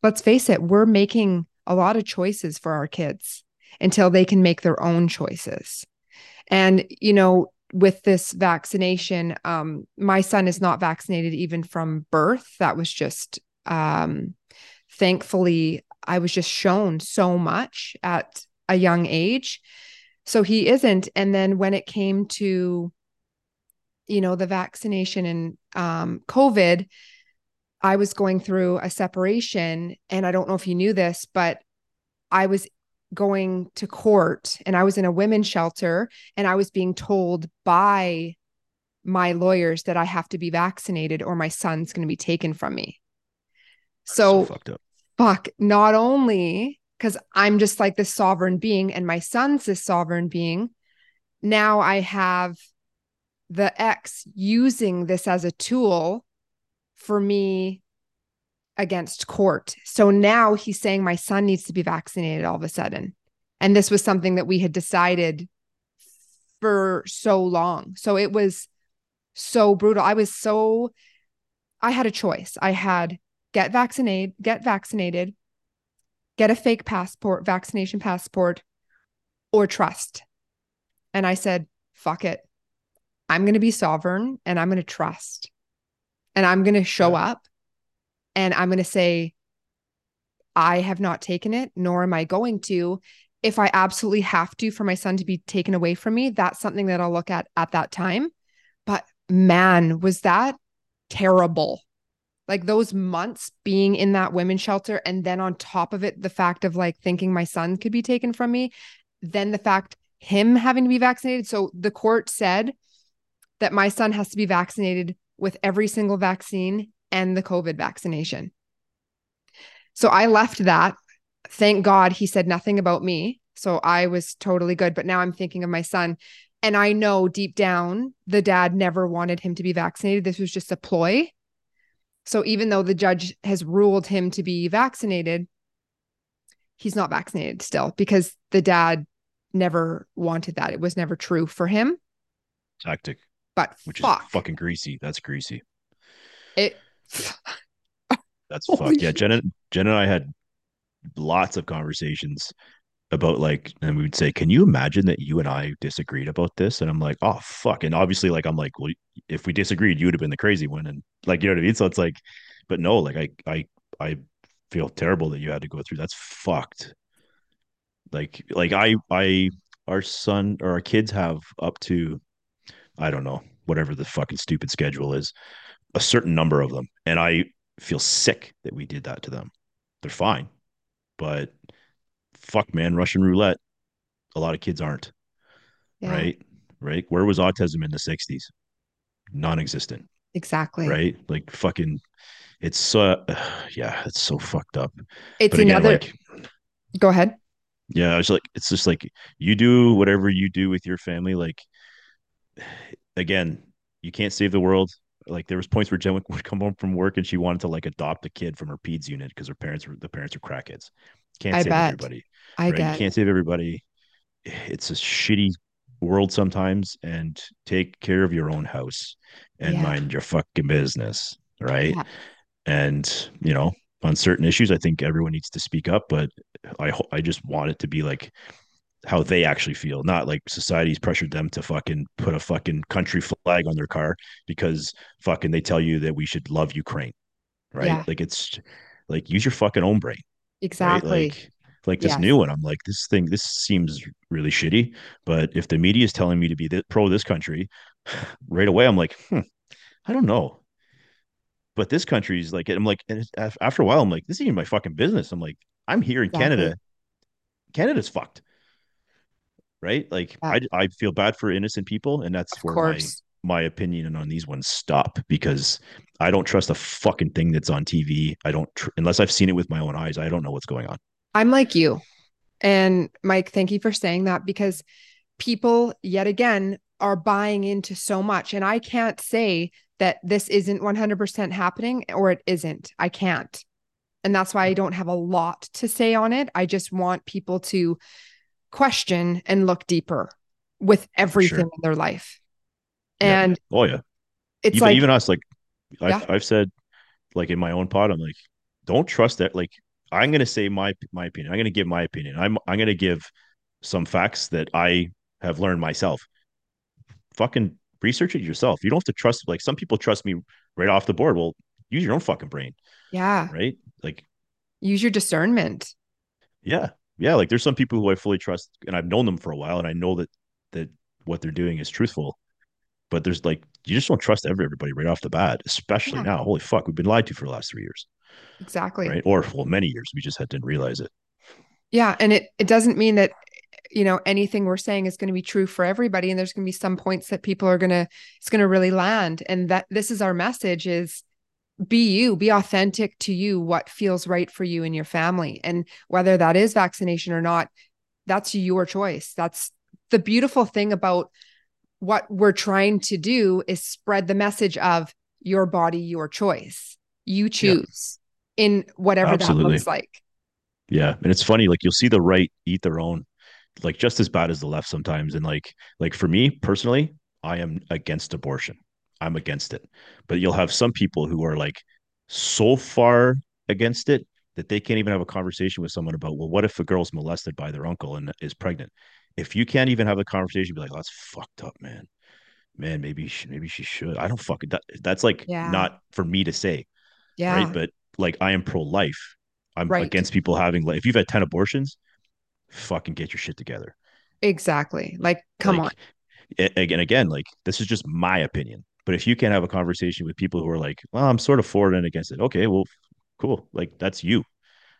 let's face it, we're making a lot of choices for our kids until they can make their own choices. And you know, with this vaccination, um, my son is not vaccinated even from birth. That was just um, thankfully, I was just shown so much at a young age. So he isn't. And then when it came to, you know, the vaccination and um, COVID, I was going through a separation. And I don't know if you knew this, but I was going to court and I was in a women's shelter and I was being told by my lawyers that I have to be vaccinated or my son's going to be taken from me. So, so fucked up. Fuck. Not only because I'm just like this sovereign being and my son's this sovereign being, now I have the ex using this as a tool for me against court. So now he's saying my son needs to be vaccinated all of a sudden. And this was something that we had decided for so long. So it was so brutal. I was so, I had a choice. I had get vaccinated, get vaccinated, get a fake passport, vaccination passport, or trust. And I said, fuck it. I'm going to be sovereign and I'm going to trust. And I'm going to show yeah. up and I'm going to say, I have not taken it, nor am I going to. If I absolutely have to for my son to be taken away from me, that's something that I'll look at at that time. But man, was that terrible like those months being in that women's shelter and then on top of it the fact of like thinking my son could be taken from me then the fact him having to be vaccinated so the court said that my son has to be vaccinated with every single vaccine and the COVID vaccination. So I left that. Thank God he said nothing about me. So I was totally good. But now I'm thinking of my son. And I know deep down the dad never wanted him to be vaccinated. This was just a ploy. So even though the judge has ruled him to be vaccinated, he's not vaccinated still because the dad never wanted that. It was never true for him. Tactic. But which fuck. is fucking greasy. That's greasy. It that's fuck. Yeah, Jen and Jen and I had lots of conversations about like and we would say can you imagine that you and i disagreed about this? And i'm like oh fuck. And obviously like i'm like well if we disagreed you would have been the crazy one. And like you know what i mean? So it's like but no like i i i feel terrible that you had to go through. That's fucked. Like like i i our son or our kids have up to i don't know whatever the fucking stupid schedule is a certain number of them. And i feel sick that we did that to them. They're fine. But fuck, man, Russian roulette. A lot of kids aren't. Yeah. Right. Right. Where was autism in the 60s? Non existent. Exactly. Right. Like fucking, it's, uh, yeah, it's so fucked up. It's but again, another, like, go ahead. Yeah. I was like, it's just like you do whatever you do with your family. Like, again, you can't save the world. Like there was points where Jen would, would come home from work and she wanted to like adopt a kid from her peds unit because her parents were the parents were crackheads. Can't I save bet. everybody. I right? get. Can't save everybody. It's a shitty world sometimes, and take care of your own house and yeah. mind your fucking business, right? Yeah. And you know, on certain issues, I think everyone needs to speak up, but I I just want it to be like how they actually feel, not like society's pressured them to fucking put a fucking country flag on their car because fucking they tell you that we should love Ukraine, right? Yeah. Like it's like use your fucking own brain, Exactly. Right? Like like this yes. new one, I'm like, this thing, this seems really shitty. But if the media is telling me to be pro this country, right away, I'm like, hmm, I don't know. But this country is like, I'm like, and after a while, I'm like, this isn't my fucking business. I'm like, I'm here in exactly. Canada. Canada's fucked. Right? Like, yeah. I I feel bad for innocent people, and that's of where course. My opinion on these ones stop because I don't trust a fucking thing that's on TV. I don't tr- unless I've seen it with my own eyes. I don't know what's going on. I'm like you. And Mike, thank you for saying that because people yet again are buying into so much and I can't say that this isn't 100% happening or it isn't. I can't. And that's why I don't have a lot to say on it. I just want people to question and look deeper with everything sure. in their life. And yeah. oh yeah. It's even, like even us like I've, yeah. I've said like in my own pod, I'm like, don't trust that. Like, I'm going to say my, my opinion. I'm going to give my opinion. I'm, I'm going to give some facts that I have learned myself. Fucking research it yourself. You don't have to trust, like some people trust me right off the board. Well, use your own fucking brain. Yeah. Right. Like use your discernment. Yeah. Yeah. Like there's some people who I fully trust and I've known them for a while and I know that, that what they're doing is truthful but there's like you just don't trust every, everybody right off the bat, especially yeah. now. Holy fuck, we've been lied to for the last three years. Exactly. Right. Or well, many years. We just had to realize it. Yeah. And it it doesn't mean that you know anything we're saying is going to be true for everybody. And there's gonna be some points that people are gonna it's gonna really land. And that this is our message is be you, be authentic to you, what feels right for you and your family. And whether that is vaccination or not, that's your choice. That's the beautiful thing about what we're trying to do is spread the message of your body, your choice. You choose yeah. in whatever Absolutely. that looks like. Yeah. And it's funny, like you'll see the right eat their own, like just as bad as the left sometimes. And like, like for me personally, I am against abortion. I'm against it. But you'll have some people who are like so far against it that they can't even have a conversation with someone about, well, what if a girl's molested by their uncle and is pregnant? If you can't even have the conversation, be like, oh, "That's fucked up, man." Man, maybe she, maybe she should. I don't fucking. That, that's like yeah. not for me to say. Yeah. Right. But like, I am pro life. I'm right. against people having like. If you've had ten abortions, fucking get your shit together. Exactly. Like, come like, on. Again, again, like this is just my opinion. But if you can't have a conversation with people who are like, well, I'm sort of for it and against it. Okay, well, cool. Like that's you,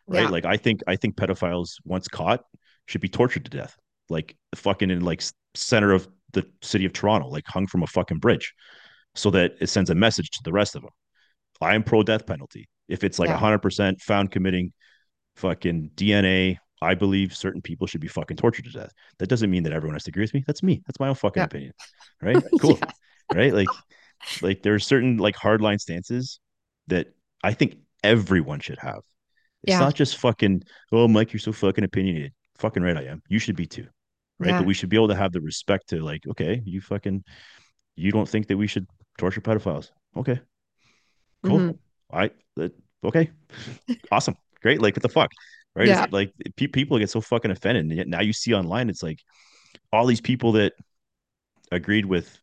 right? Yeah. Like I think I think pedophiles once caught should be tortured to death like fucking in like center of the city of Toronto, like hung from a fucking bridge, so that it sends a message to the rest of them. I am pro death penalty. If it's like hundred yeah. percent found committing fucking DNA, I believe certain people should be fucking tortured to death. That doesn't mean that everyone has to agree with me. That's me. That's my own fucking yeah. opinion. Right? Cool. yeah. Right? Like, like there are certain like hardline stances that I think everyone should have. It's not just fucking, oh, Mike, you're so fucking opinionated. Fucking right, I am. You should be too. Right. Yeah. But we should be able to have the respect to like, okay, you fucking, you don't think that we should torture pedophiles. Okay. Cool. Mm-hmm. I, uh, okay. awesome. Great. Like, what the fuck? Right. Yeah. like pe- people get so fucking offended. And yet now you see online, it's like all these people that agreed with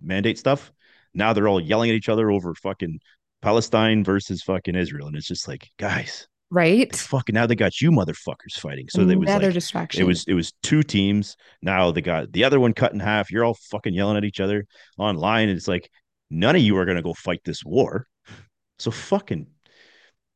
mandate stuff. Now they're all yelling at each other over fucking Palestine versus fucking Israel. And it's just like, guys, right? Fucking now they got you motherfuckers fighting. So it was another like, distraction. It was it was two teams. Now they got the other one cut in half. You're all fucking yelling at each other online. And it's like none of you are gonna go fight this war. So fucking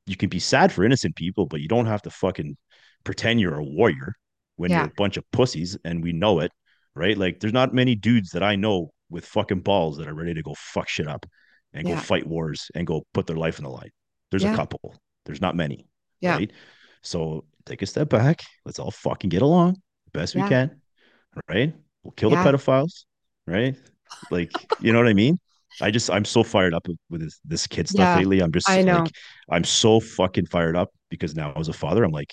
you can be sad for innocent people, but you don't have to fucking pretend you're a warrior when yeah. you're a bunch of pussies and we know it, right? Like there's not many dudes that I know with fucking balls that are ready to go fuck shit up and yeah. go fight wars and go put their life in the line. There's yeah. a couple. There's not many. Yeah. Right. So take a step back. Let's all fucking get along the best yeah. we can. Right. We'll kill the pedophiles. Right. Like, you know what I mean? I just I'm so fired up with this, this kid stuff lately. I'm just I know. like I'm so fucking fired up because now as a father, I'm like,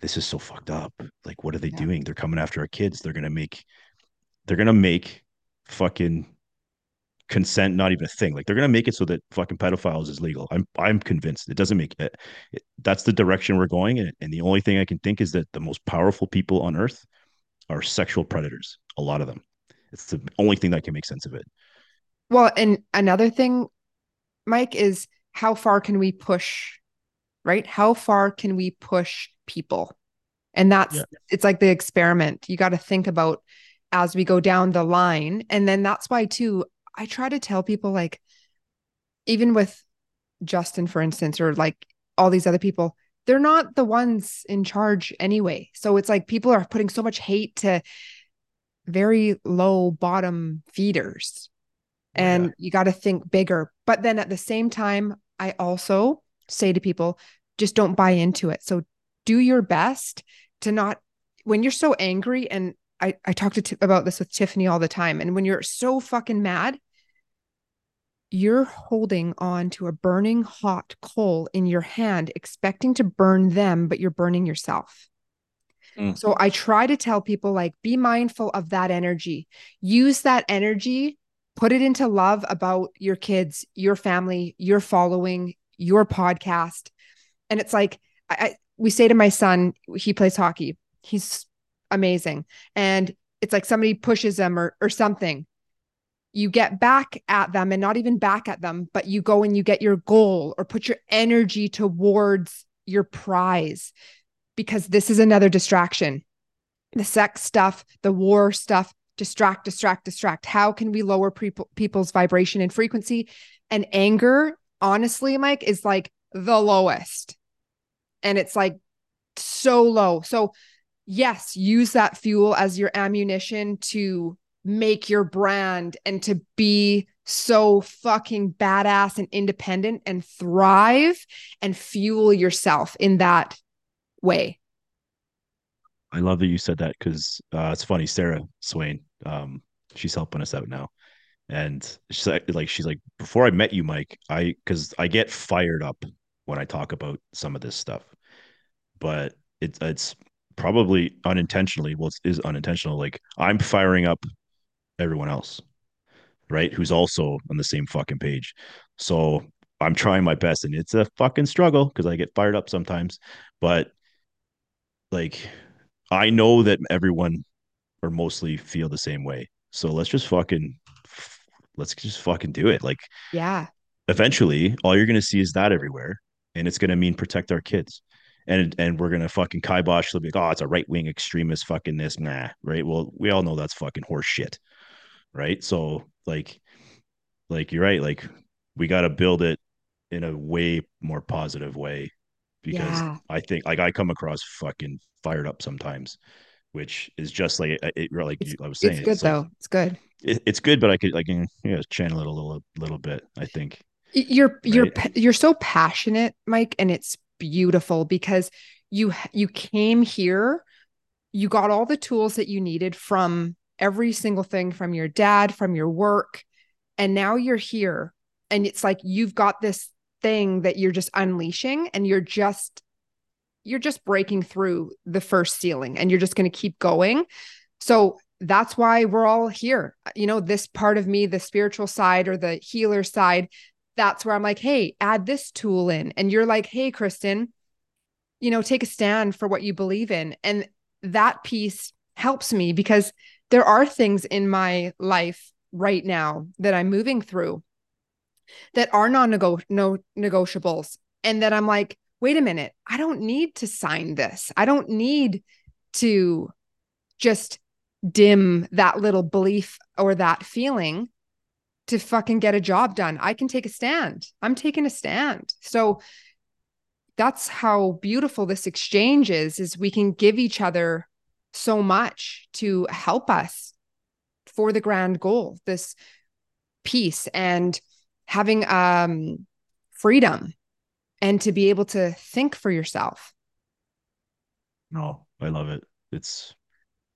this is so fucked up. Like, what are they doing? They're coming after our kids. They're gonna make they're gonna make fucking consent not even a thing. Like they're gonna make it so that fucking pedophiles is legal. I'm I'm convinced it doesn't make it. it that's the direction we're going, and, and the only thing I can think is that the most powerful people on earth are sexual predators. A lot of them. It's the only thing that can make sense of it. Well, and another thing, Mike, is how far can we push? Right? How far can we push people? And that's yeah. it's like the experiment. You got to think about as we go down the line. And then that's why, too, I try to tell people like, even with Justin, for instance, or like all these other people, they're not the ones in charge anyway. So it's like people are putting so much hate to very low bottom feeders. Oh, and yeah. you got to think bigger. But then at the same time, I also say to people, just don't buy into it. So do your best to not, when you're so angry, and I, I talk to t- about this with Tiffany all the time. And when you're so fucking mad, you're holding on to a burning hot coal in your hand, expecting to burn them, but you're burning yourself. Mm. So I try to tell people like, be mindful of that energy. Use that energy, put it into love about your kids, your family, your following, your podcast. And it's like, I, I we say to my son, he plays hockey. He's amazing. And it's like somebody pushes them or or something. You get back at them and not even back at them, but you go and you get your goal or put your energy towards your prize because this is another distraction. The sex stuff, the war stuff, distract, distract, distract. How can we lower people, people's vibration and frequency? And anger, honestly, Mike, is like the lowest. And it's like so low. So yes, use that fuel as your ammunition to make your brand and to be so fucking badass and independent and thrive and fuel yourself in that way. I love that you said that because uh, it's funny. Sarah Swain, um, she's helping us out now, and she's like, like she's like, before I met you, Mike, I because I get fired up when I talk about some of this stuff, but it's it's probably unintentionally well it is unintentional like i'm firing up everyone else right who's also on the same fucking page. So i'm trying my best and it's a fucking struggle because i get fired up sometimes but like i know that everyone or mostly feel the same way. So let's just fucking let's just fucking do it. Like yeah. eventually all you're going to see is that everywhere and it's going to mean protect our kids and and we're gonna fucking kibosh. They'll be like, oh, it's a right wing extremist, fucking this, nah, right? Well, we all know that's fucking horse shit, right? So like, like you're right, like we got to build it in a way more positive way because yeah. I think like I come across fucking fired up sometimes, which is just like it, like it's, I was saying. It's good it's though. Like, it's good. It, it's good, but I could like mm, you know, channel it a little little bit. I think you're right? you're you're so passionate, Mike, and it's beautiful because you you came here, you got all the tools that you needed from every single thing from your dad, from your work, and now you're here, and it's like you've got this thing that you're just unleashing, and you're just you're just breaking through the first ceiling and you're just going to keep going. So that's why we're all here. You know, this part of me, the spiritual side or the healer side, that's where I'm like, hey, add this tool in. And you're like, hey, Kristen, you know, take a stand for what you believe in. And that piece helps me because there are things in my life right now that I'm moving through that are non negotiables. And that I'm like, wait a minute, I don't need to sign this. I don't need to just dim that little belief or that feeling to fucking get a job done. I can take a stand. I'm taking a stand. So that's how beautiful this exchange is is we can give each other so much to help us for the grand goal, this peace and having um freedom and to be able to think for yourself. No, I love it. It's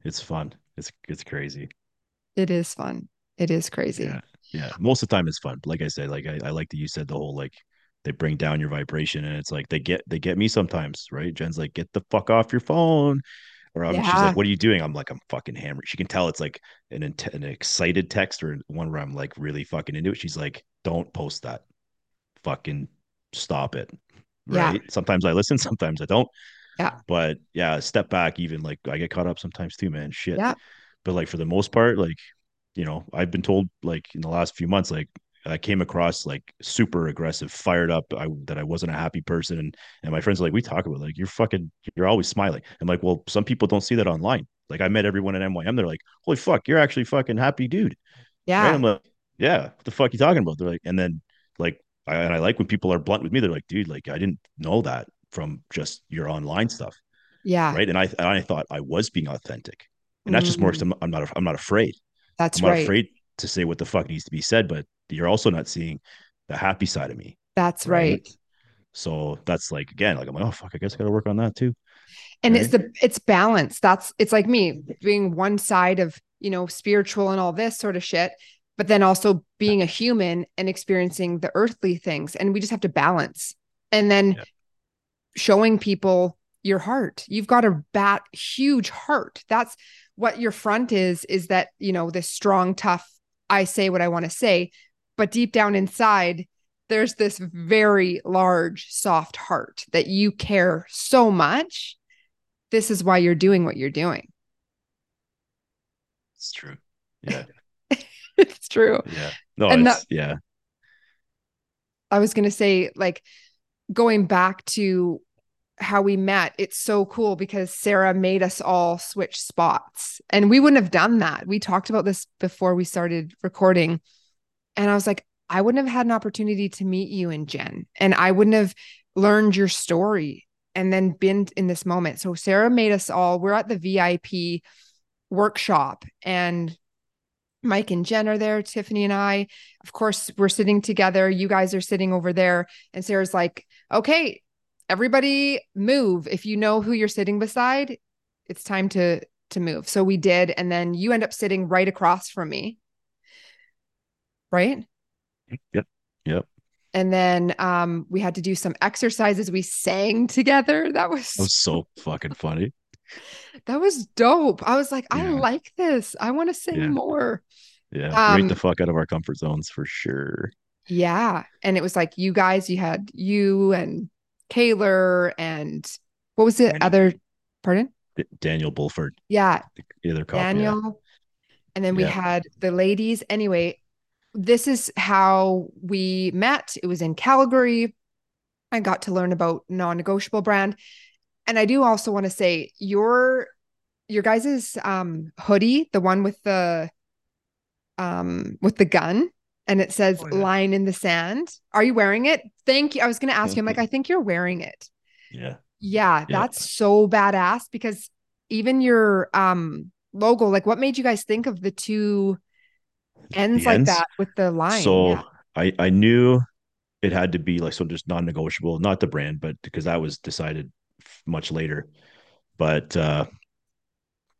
it's fun. It's it's crazy. It is fun. It is crazy. Yeah. Yeah. Most of the time it's fun. But like I said, like I, I like that you said the whole like they bring down your vibration and it's like they get they get me sometimes, right? Jen's like, get the fuck off your phone. Or yeah. she's like, "What are you doing?" I'm like, "I'm fucking hammered." She can tell it's like an an excited text or one where I'm like really fucking into it. She's like, "Don't post that. Fucking stop it." Right? Yeah. Sometimes I listen, sometimes I don't. Yeah. But yeah, step back. Even like I get caught up sometimes too, man. Shit. Yeah. But like for the most part, like you know, I've been told like in the last few months, like I came across like super aggressive, fired up. I that I wasn't a happy person, and and my friends are like, we talk about like you're fucking, you're always smiling. I'm like, well, some people don't see that online. Like I met everyone at MYM, they're like, holy fuck, you're actually fucking happy, dude. Yeah. Right? I'm like, yeah, what the fuck you talking about? They're like, and then like, I, and I like when people are blunt with me. They're like, dude, like I didn't know that from just your online stuff. Yeah. Right. And I and I thought I was being authentic, and that's mm. just more. Mm. I'm not. I'm not afraid. That's I'm right. not afraid to say what the fuck needs to be said, but you're also not seeing the happy side of me. That's right. right. So that's like again, like I'm like, oh fuck, I guess I gotta work on that too. And right? it's the it's balance. That's it's like me being one side of you know spiritual and all this sort of shit, but then also being a human and experiencing the earthly things. And we just have to balance. And then yeah. showing people your heart. You've got a bat huge heart. That's what your front is, is that, you know, this strong, tough, I say what I want to say. But deep down inside, there's this very large, soft heart that you care so much. This is why you're doing what you're doing. It's true. Yeah. it's true. Yeah. No, and it's, that, yeah. I was going to say, like, going back to how we met, it's so cool because Sarah made us all switch spots. And we wouldn't have done that. We talked about this before we started recording. And I was like, I wouldn't have had an opportunity to meet you and Jen, and I wouldn't have learned your story and then been in this moment. So Sarah made us all, we're at the VIP workshop and Mike and Jen are there, Tiffany and I. Of course, we're sitting together. You guys are sitting over there. And Sarah's like, okay, everybody move. If you know who you're sitting beside, it's time to to move. So we did and then you end up sitting right across from me. Right? Yep. Yep. And then um we had to do some exercises. We sang together. That was, that was so fucking funny. That was dope. I was like, yeah. I like this. I want to sing yeah. more. Yeah. Um, the fuck out of our comfort zones for sure. Yeah. And it was like you guys, you had you and Kaylor and what was the Daniel. other pardon? Daniel Bulford. Yeah. The other Daniel. Yeah. And then we yeah. had the ladies. Anyway, this is how we met. It was in Calgary. I got to learn about non-negotiable brand. And I do also want to say your your guys's um hoodie, the one with the um with the gun and it says oh, yeah. line in the sand. Are you wearing it? Thank you. I was going to ask you, I'm like, I think you're wearing it. Yeah. Yeah. That's so badass because even your um logo, like what made you guys think of the two ends The like ends. that with the line? So Yeah. I I knew it had to be like so just non-negotiable, not the brand, but because that was decided much later. But uh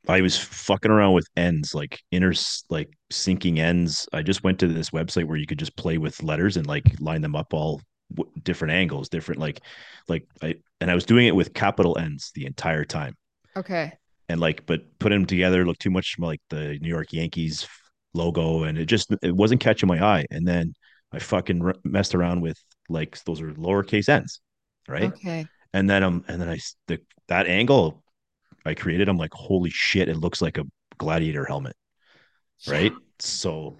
I was fucking around with ends, like inner like syncing ends. I just went to this website where you could just play with letters and like line them up all w- different angles, different like like I and I was doing it with capital ends the entire time. Okay. And like but put them together looked too much like the New York Yankees logo and it just it wasn't catching my eye. And then I fucking r- messed around with like those are lowercase ends, right? Okay. And then um and then I the that angle I created, I'm like, holy shit, it looks like a gladiator helmet, Yeah. right? So,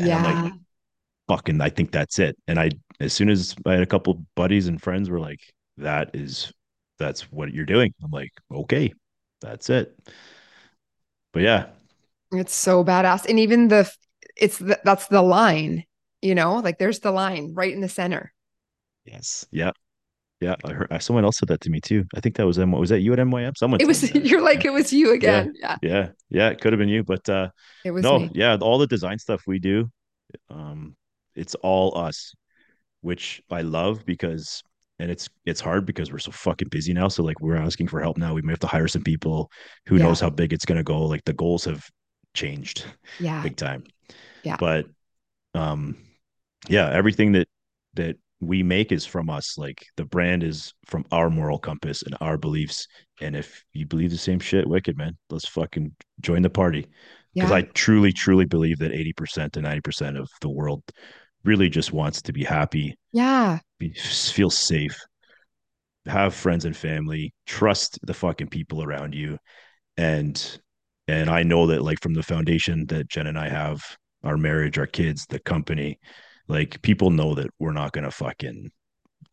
and I'm like, Yeah. fucking, I think that's it. And I, as soon as I had a couple buddies and friends were like, that is, that's what you're doing. I'm like, okay, that's it. But yeah, It's so badass. And even the it's the, that's the line, you know, like there's the line right in the center. yes, yeah, yeah. I heard someone else said that to me too. I think that was M. Was that you at MYM? Someone It was you're like Yeah, it was you yeah, again. Yeah. yeah, yeah. It could have been you, but uh, It was no, me. yeah. All the design stuff we do, um, it's all us. which I love because and it's it's hard because we're so fucking busy now. So like we're asking for help now. We may have to hire some people. Who Yeah. knows how big it's gonna go? Like the goals have changed Yeah. big time. Yeah. But um yeah, everything that that we make is from us. Like the brand is from our moral compass and our beliefs. And if you believe the same shit, wicked man, let's fucking join the party. Because Yeah. I truly, truly believe that 80% to 90% of the world really just wants to be happy Yeah. be, feel safe, have friends and family, trust the fucking people around you, and and I know that like from the foundation that Jen and I have, our marriage, our kids, the company, like people know that we're not gonna fucking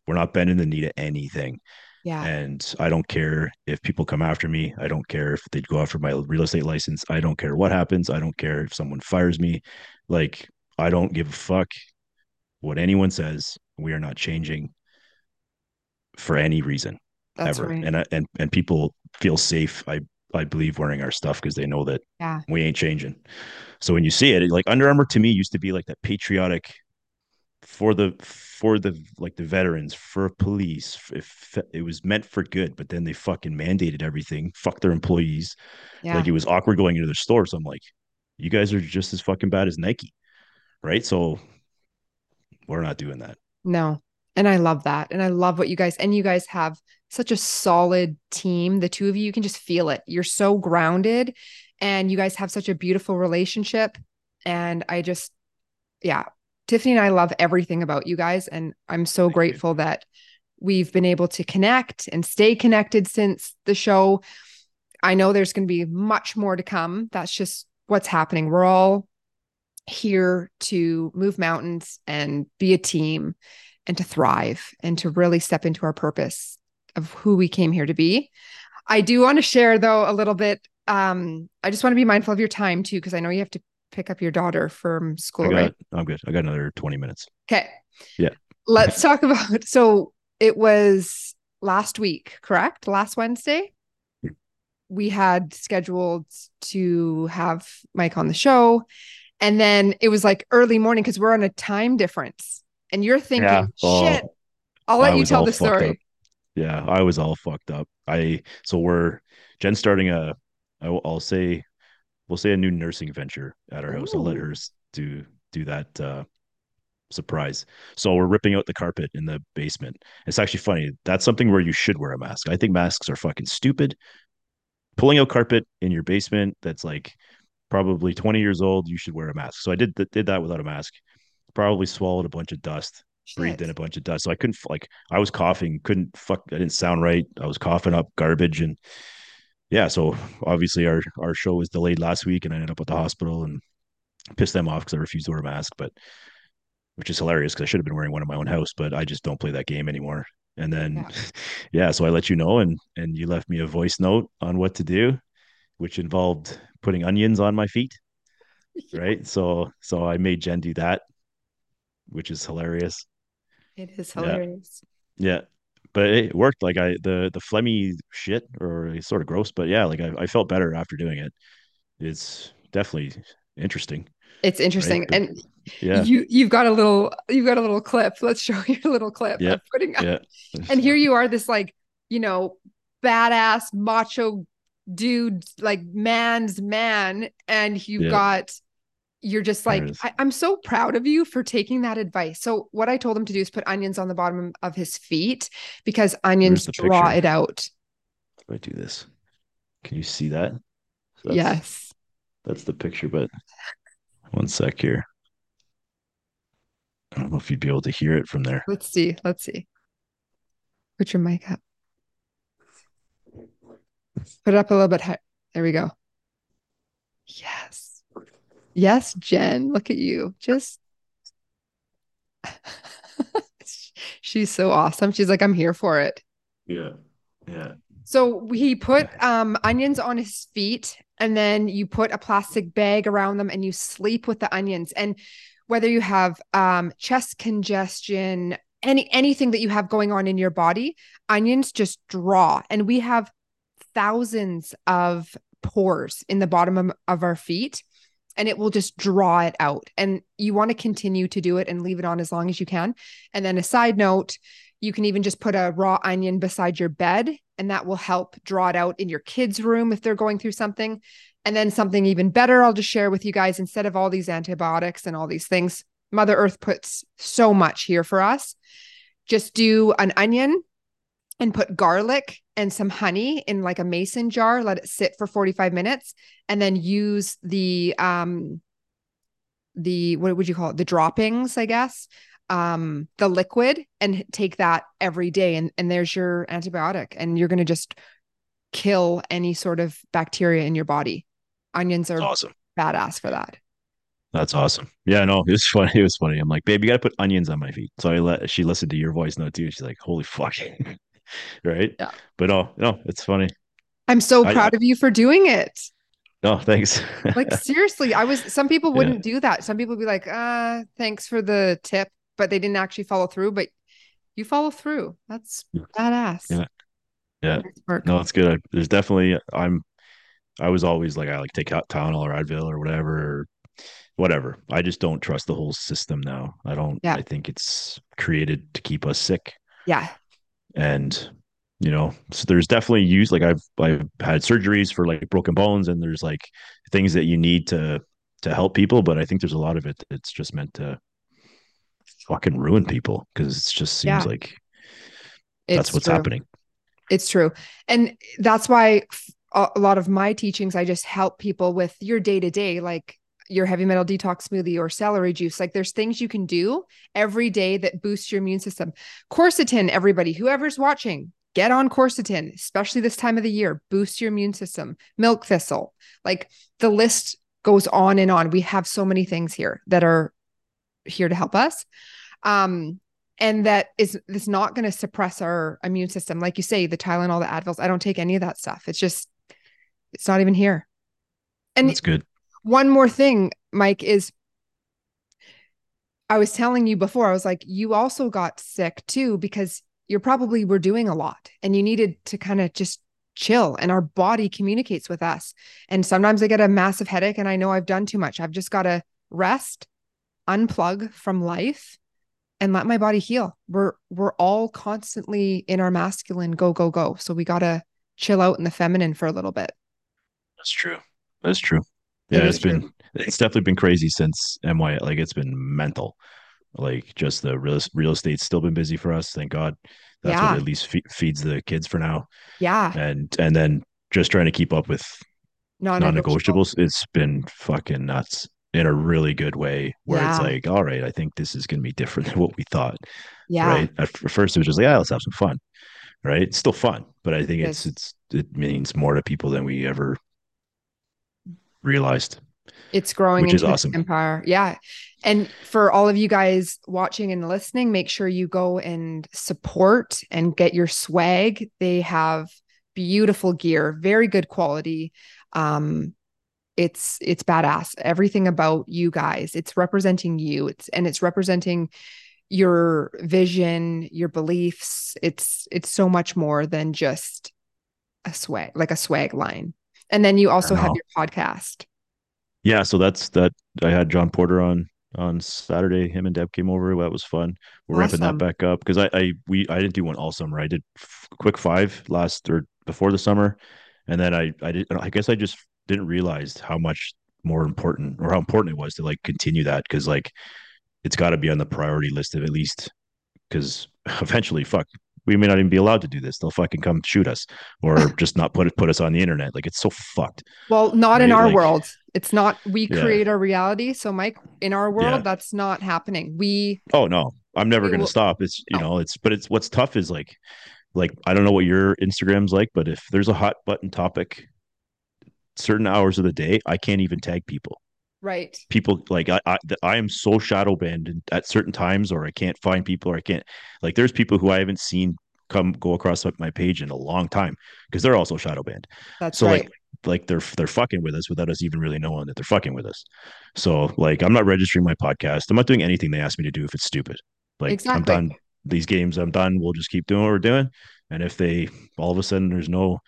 we're not bending the knee to anything. Yeah. And I don't care if people come after me. I don't care if they go after my real estate license. I don't care what happens. I don't care if someone fires me. Like I don't give a fuck what anyone says. We are not changing for any reason That's ever. right. And and and people feel safe. I I believe wearing our stuff because they know that Yeah. we ain't changing. So when you see it, like Under Armour to me used to be like that patriotic for the for the like the veterans for police if it was meant for good but then they fucking mandated everything fuck their employees Yeah. like it was awkward going into the store so i'm like you guys are just as fucking bad as nike right so we're not doing that No. And I love that. And I love what you guys and you guys have such a solid team. The two of you, you can just feel it. You're so grounded and you guys have such a beautiful relationship. And I just, yeah, Tiffany and I love everything about you guys. And I'm so Thank you. grateful that we've been able to connect and stay connected since the show. I know there's going to be much more to come. That's just what's happening. We're all here to move mountains and be a team and to thrive and to really step into our purpose of who we came here to be. I do want to share though a little bit. Um, I just want to be mindful of your time too, because I know you have to pick up your daughter from I school, got right? I'm good. I got another 20 minutes. Okay. Yeah. Let's talk about so it was last week, correct? Last Wednesday. We had scheduled to have Mike on the show. And then it was like early morning because we're on a time difference. And you're thinking, Yeah. Oh, shit, I'll let I you tell the story. up. Yeah, I was all fucked up. I so we're Jen's starting a I will, I'll say we'll say a new nursing venture at our house. I'll let her do do that uh surprise. So we're ripping out the carpet in the basement. It's actually funny. That's something where you should wear a mask. I think masks are fucking stupid. Pulling out carpet in your basement that's like probably 20 years old, you should wear a mask. So I did th- did that without a mask. Probably swallowed a bunch of dust, breathed in a bunch of dust. So I couldn't like I was coughing, couldn't fuck I didn't sound right. I was coughing up garbage and yeah, so obviously our our show was delayed last week and I ended up at the hospital and pissed them off because I refused to wear a mask, but which is hilarious because I should have been wearing one in my own house, but I just don't play that game anymore. And then Yeah. yeah, so I let you know and and you left me a voice note on what to do, which involved putting onions on my feet, right? So so I made Jen do that, which is hilarious. It is Yeah. hilarious. Yeah. But it worked. Like I the the phlegmy shit or sort of gross, but yeah, like I, I felt better after doing it. It's definitely interesting. It's interesting, right? and yeah, you you've got a little you've got a little clip. Let's show you a little clip. Yeah, putting up. yeah. and here you are, this like you know badass macho dude, like man's man, and you've yeah. got you're just like I, am so proud of you for taking that advice. So what i told him to do is put onions on the bottom of his feet because onions draw picture. it out. If i do this. Can you see that? So that's, yes. that's the picture but one sec here. I don't know if you'd be able to hear it from there. Let's see let's see. Put your mic up. Put it up a little bit high there we go. Yes Yes, Jen, look at you. Just she's so awesome. She's like, I'm here for it. Yeah. Yeah. So he put um, onions on his feet, and then you put a plastic bag around them and you sleep with the onions. And whether you have um, chest congestion, any anything that you have going on in your body, onions just draw. And we have thousands of pores in the bottom of, of our feet and it will just draw it out. And you want to continue to do it and leave it on as long as you can. And then a side note, you can even just put a raw onion beside your bed, and that will help draw it out in your kids' room if they're going through something. And then something even better, I'll just share with you guys instead of all these antibiotics and all these things, Mother Earth puts so much here for us. Just do an onion and put garlic and some honey in like a mason jar, let it sit for 45 minutes, and then use the um the what would you call it? The droppings, I guess. Um, the liquid and take that every day. And and there's your antibiotic. And you're gonna just kill any sort of bacteria in your body. Onions are awesome. badass for that. That's awesome. Yeah, no, it was funny. It was funny. I'm like, babe, you got to put onions on my feet. So I let she listened to your voice note too. She's like, holy fuck. right? Yeah. But oh no, it's funny. I'm so proud I, of you for doing it. No, thanks. like seriously, I was some people wouldn't yeah. do that. Some people would be like, uh, thanks for the tip, but they didn't actually follow through. But you follow through. That's badass. Yeah. Yeah. No, that's good. I, there's definitely I'm I was always like I like take out Tylenol or Advil or whatever or whatever. I just don't trust the whole system now. I don't yeah. I think it's created to keep us sick. Yeah and you know so there's definitely use like i've i've had surgeries for like broken bones and there's like things that you need to to help people but i think there's a lot of it that's just meant to fucking ruin people because it just seems yeah. like that's it's what's true. happening it's true and that's why a lot of my teachings i just help people with your day to day like your heavy metal detox smoothie or celery juice. Like there's things you can do every day that boost your immune system. Quercetin, everybody, whoever's watching, get on quercetin, especially this time of the year, boost your immune system. Milk thistle, like the list goes on and on. We have so many things here that are here to help us. Um, and that is is not going to suppress our immune system. Like you say, the Tylenol, the Advils, I don't take any of that stuff. It's just, it's not even here. And that's good one more thing, Mike, is I was telling you before, I was like, you also got sick too, because you probably were doing a lot and you needed to kind of just chill. And our body communicates with us. And sometimes I get a massive headache and I know I've done too much. I've just got to rest, unplug from life and let my body heal. We're we're all constantly in our masculine go go go. So we got to chill out in the feminine for a little bit. That's true. That's true yeah, it's been it's definitely been crazy since MY. Like it's been mental. Like just the real real estate's still been busy for us. Thank God. That's yeah. what at least fe- feeds the kids for now. Yeah. And and then just trying to keep up with non-negotiables. It's been fucking nuts in a really good way. Where yeah. it's like, all right, I think this is going to be different than what we thought. Yeah. Right. At first, it was just like, yeah, let's have some fun. Right. It's still fun, but I think it's it's it means more to people than we ever realized. It's growing which is awesome. Empire. Yeah. And for all of you guys watching and listening, make sure you go and support and get your swag. They have beautiful gear, very good quality. Um, it's it's badass. Everything about you guys. It's representing you. It's and it's representing your vision, your beliefs. It's it's so much more than just a swag, like a swag line. And then you also have your podcast. Yeah, so that's that. I had John Porter on on Saturday. Him and Deb came over. That was fun. We're awesome. ramping that back up because I I we I didn't do one all summer. I did f- quick five last or before the summer, and then I I did. I guess I just didn't realize how much more important or how important it was to like continue that because like it's got to be on the priority list of at least because eventually, fuck, we may not even be allowed to do this. They'll fucking come shoot us or just not put it put us on the internet. Like it's so fucked. Well, not right? in our like, world. It's not we yeah. create our reality. So Mike, in our world, yeah. that's not happening. We Oh no. I'm never gonna will, stop. It's you no. know, it's but it's what's tough is like like I don't know what your Instagram's like, but if there's a hot button topic certain hours of the day, I can't even tag people. Right. People like I, I, I am so shadow banned at certain times, or I can't find people, or I can't like. There's people who I haven't seen come go across my page in a long time because they're also shadow banned. That's so right. like like they're they're fucking with us without us even really knowing that they're fucking with us. So like I'm not registering my podcast. I'm not doing anything they ask me to do if it's stupid. Like exactly. I'm done these games. I'm done. We'll just keep doing what we're doing. And if they all of a sudden there's no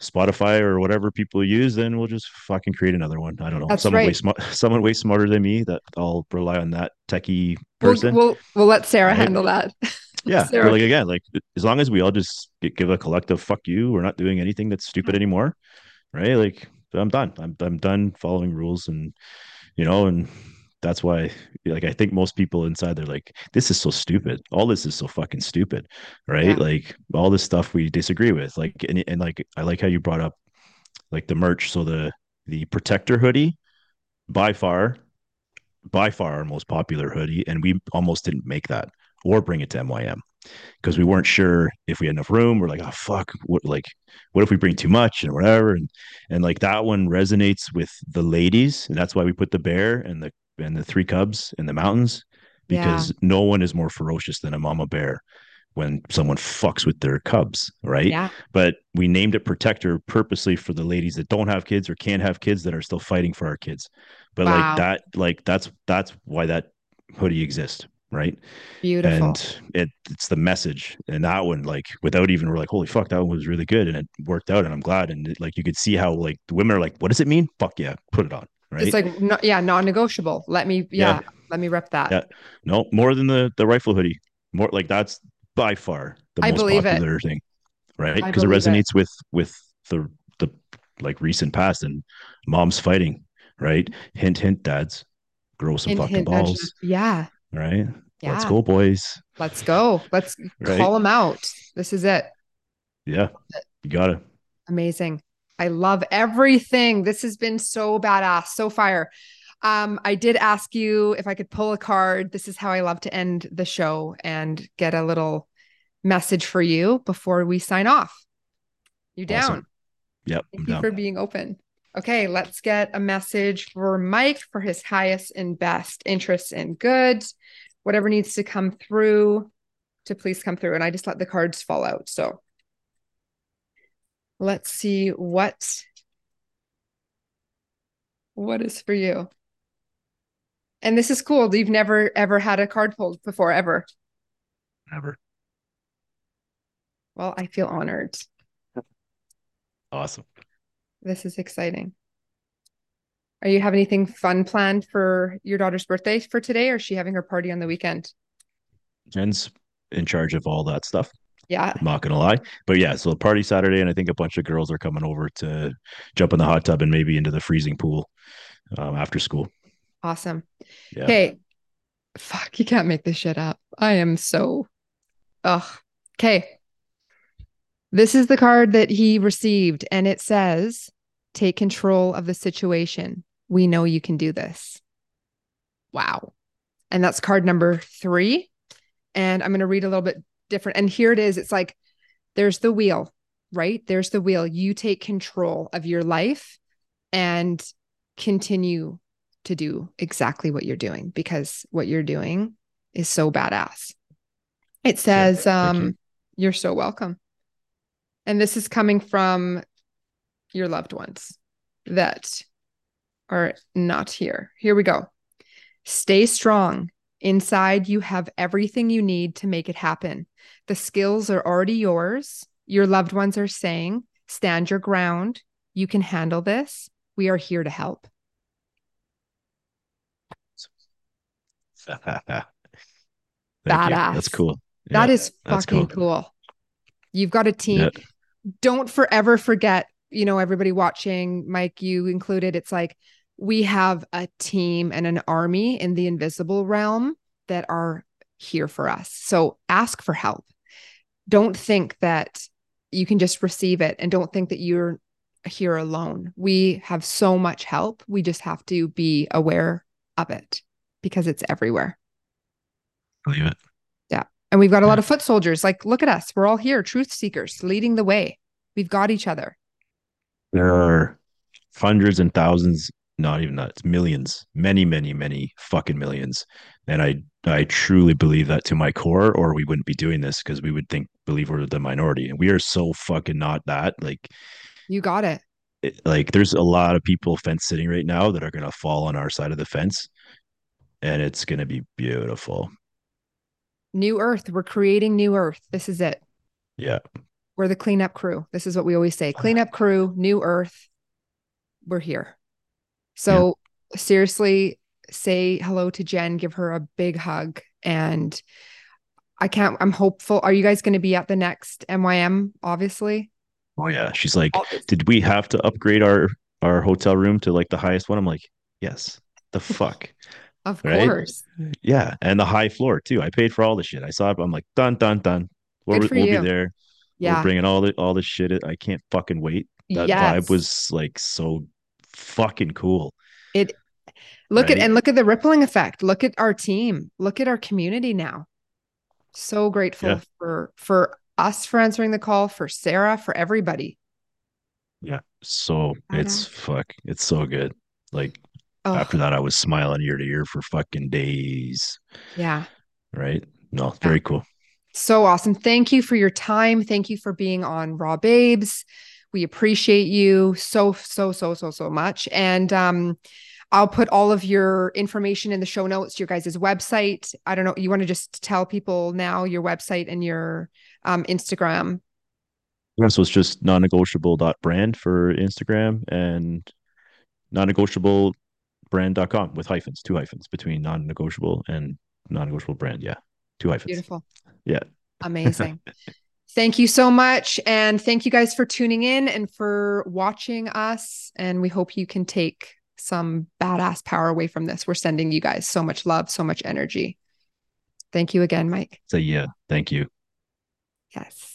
Spotify or whatever people use, then we'll just fucking create another one. I don't know. That's someone right. way smart, someone way smarter than me that I'll rely on that techie person. We'll we'll, we'll let Sarah right? handle that. yeah, Sarah. like again, like as long as we all just get, give a collective fuck you, we're not doing anything that's stupid mm-hmm. anymore, right? Like I'm done. I'm I'm done following rules and you know and that's why like i think most people inside they're like this is so stupid. All this is so fucking stupid right? Yeah. like all this stuff we disagree with like and, and like i like how you brought up like the merch. So the the protector hoodie by far by far our most popular hoodie and we almost didn't make that or bring it to mym because we weren't sure if we had enough room. We're like oh fuck what like what if we bring too much and whatever? And and like that one resonates with the ladies and that's why we put the bear and the and the three cubs in the mountains because yeah. no one is more ferocious than a mama bear when someone fucks with their cubs, right? Yeah. But we named it protector purposely for the ladies that don't have kids or can't have kids that are still fighting for our kids. But wow. like that, like that's that's why that hoodie exists, right? Beautiful. And it it's the message. And that one, like without even we're like, holy fuck, that one was really good. And it worked out. And I'm glad. And it, like you could see how like the women are like, what does it mean? Fuck yeah, put it on. Right. It's like no, yeah, non-negotiable. Let me yeah, yeah, let me rep that. Yeah. No, more than the the rifle hoodie. More like that's by far the I most popular it. thing. Right? Because it resonates it. with with the the like recent past and moms fighting, right? Hint hint dads. Grow some hint, fucking hint, balls. Yeah. Right? Yeah. Let's go, boys. Let's go. Let's right? call them out. This is it. Yeah. You got it. Amazing. I love everything. This has been so badass, so fire. Um, I did ask you if I could pull a card. This is how I love to end the show and get a little message for you before we sign off. You down? Awesome. Yep. Thank I'm you down. for being open. Okay, let's get a message for Mike for his highest and best interests and good. Whatever needs to come through to please come through. And I just let the cards fall out. So let's see what what is for you. And this is cool. You've never ever had a card pulled before, ever. Never. Well, I feel honored. Awesome. This is exciting. Are you have anything fun planned for your daughter's birthday for today, or is she having her party on the weekend? Jen's in charge of all that stuff. Yeah. I'm not gonna lie. But yeah, so party Saturday, and I think a bunch of girls are coming over to jump in the hot tub and maybe into the freezing pool um, after school. Awesome. Yeah. Okay. Fuck, you can't make this shit up. I am so ugh. Okay. This is the card that he received, and it says, Take control of the situation. We know you can do this. Wow. And that's card number three. And I'm going to read a little bit different. And here it is. It's like there's the wheel, right? There's the wheel. You take control of your life and continue to do exactly what you're doing because what you're doing is so badass. It says, yeah, um, you. you're so welcome. And this is coming from your loved ones that are not here. Here we go. Stay strong. Inside, you have everything you need to make it happen. The skills are already yours. Your loved ones are saying, stand your ground. You can handle this. We are here to help. Badass. That's cool. That yeah, is fucking cool. cool. You've got a team. Don't forever forget, you know, everybody watching, Mike, you included, it's like we have a team and an army in the invisible realm that are here for us. So ask for help. Don't think that you can just receive it and don't think that you're here alone. We have so much help. We just have to be aware of it because it's everywhere. Believe it. Yeah. And we've got a lot of foot soldiers. Like, look at us. We're all here, truth seekers, leading the way. We've got each other. There are hundreds and thousands, not even that, it's millions, many, many, many fucking millions. And I I truly believe that to my core, or we wouldn't be doing this because we would think believe we're the minority. And we are so fucking not that. Like you got it. it like there's a lot of people fence sitting right now that are gonna fall on our side of the fence. And it's gonna be beautiful. New Earth. We're creating New Earth. This is it. Yeah. We're the cleanup crew. This is what we always say cleanup crew, New Earth. We're here. So, yeah. seriously, say hello to Jen, give her a big hug. And I can't, I'm hopeful. Are you guys going to be at the next MYM, obviously? Oh, yeah. She's like, did we have to upgrade our, our hotel room to like the highest one? I'm like, yes. The fuck. Of right? course. Yeah. And the high floor too. I paid for all the shit. I saw it. I'm like, done, done, done. We'll, we'll be there. Yeah. We're bringing all the all the shit. I can't fucking wait. That yes. vibe was like so fucking cool. It look right? at and look at the rippling effect. Look at our team. Look at our community now. So grateful yeah. for for us for answering the call, for Sarah, for everybody. Yeah. So it's fuck. It's so good. Like Oh. After that, I was smiling ear to ear for fucking days. Yeah. Right. No, very yeah. cool. So awesome. Thank you for your time. Thank you for being on Raw Babes. We appreciate you so, so, so, so, so much. And um, I'll put all of your information in the show notes, your guys' website. I don't know. You want to just tell people now your website and your um, Instagram? Yeah, so it's just non-negotiable.brand for Instagram and non-negotiable brand.com with hyphens, two hyphens between non negotiable and non negotiable brand. Yeah. Two hyphens. Beautiful. Yeah. Amazing. thank you so much. And thank you guys for tuning in and for watching us. And we hope you can take some badass power away from this. We're sending you guys so much love, so much energy. Thank you again, Mike. So, yeah. Thank you. Yes.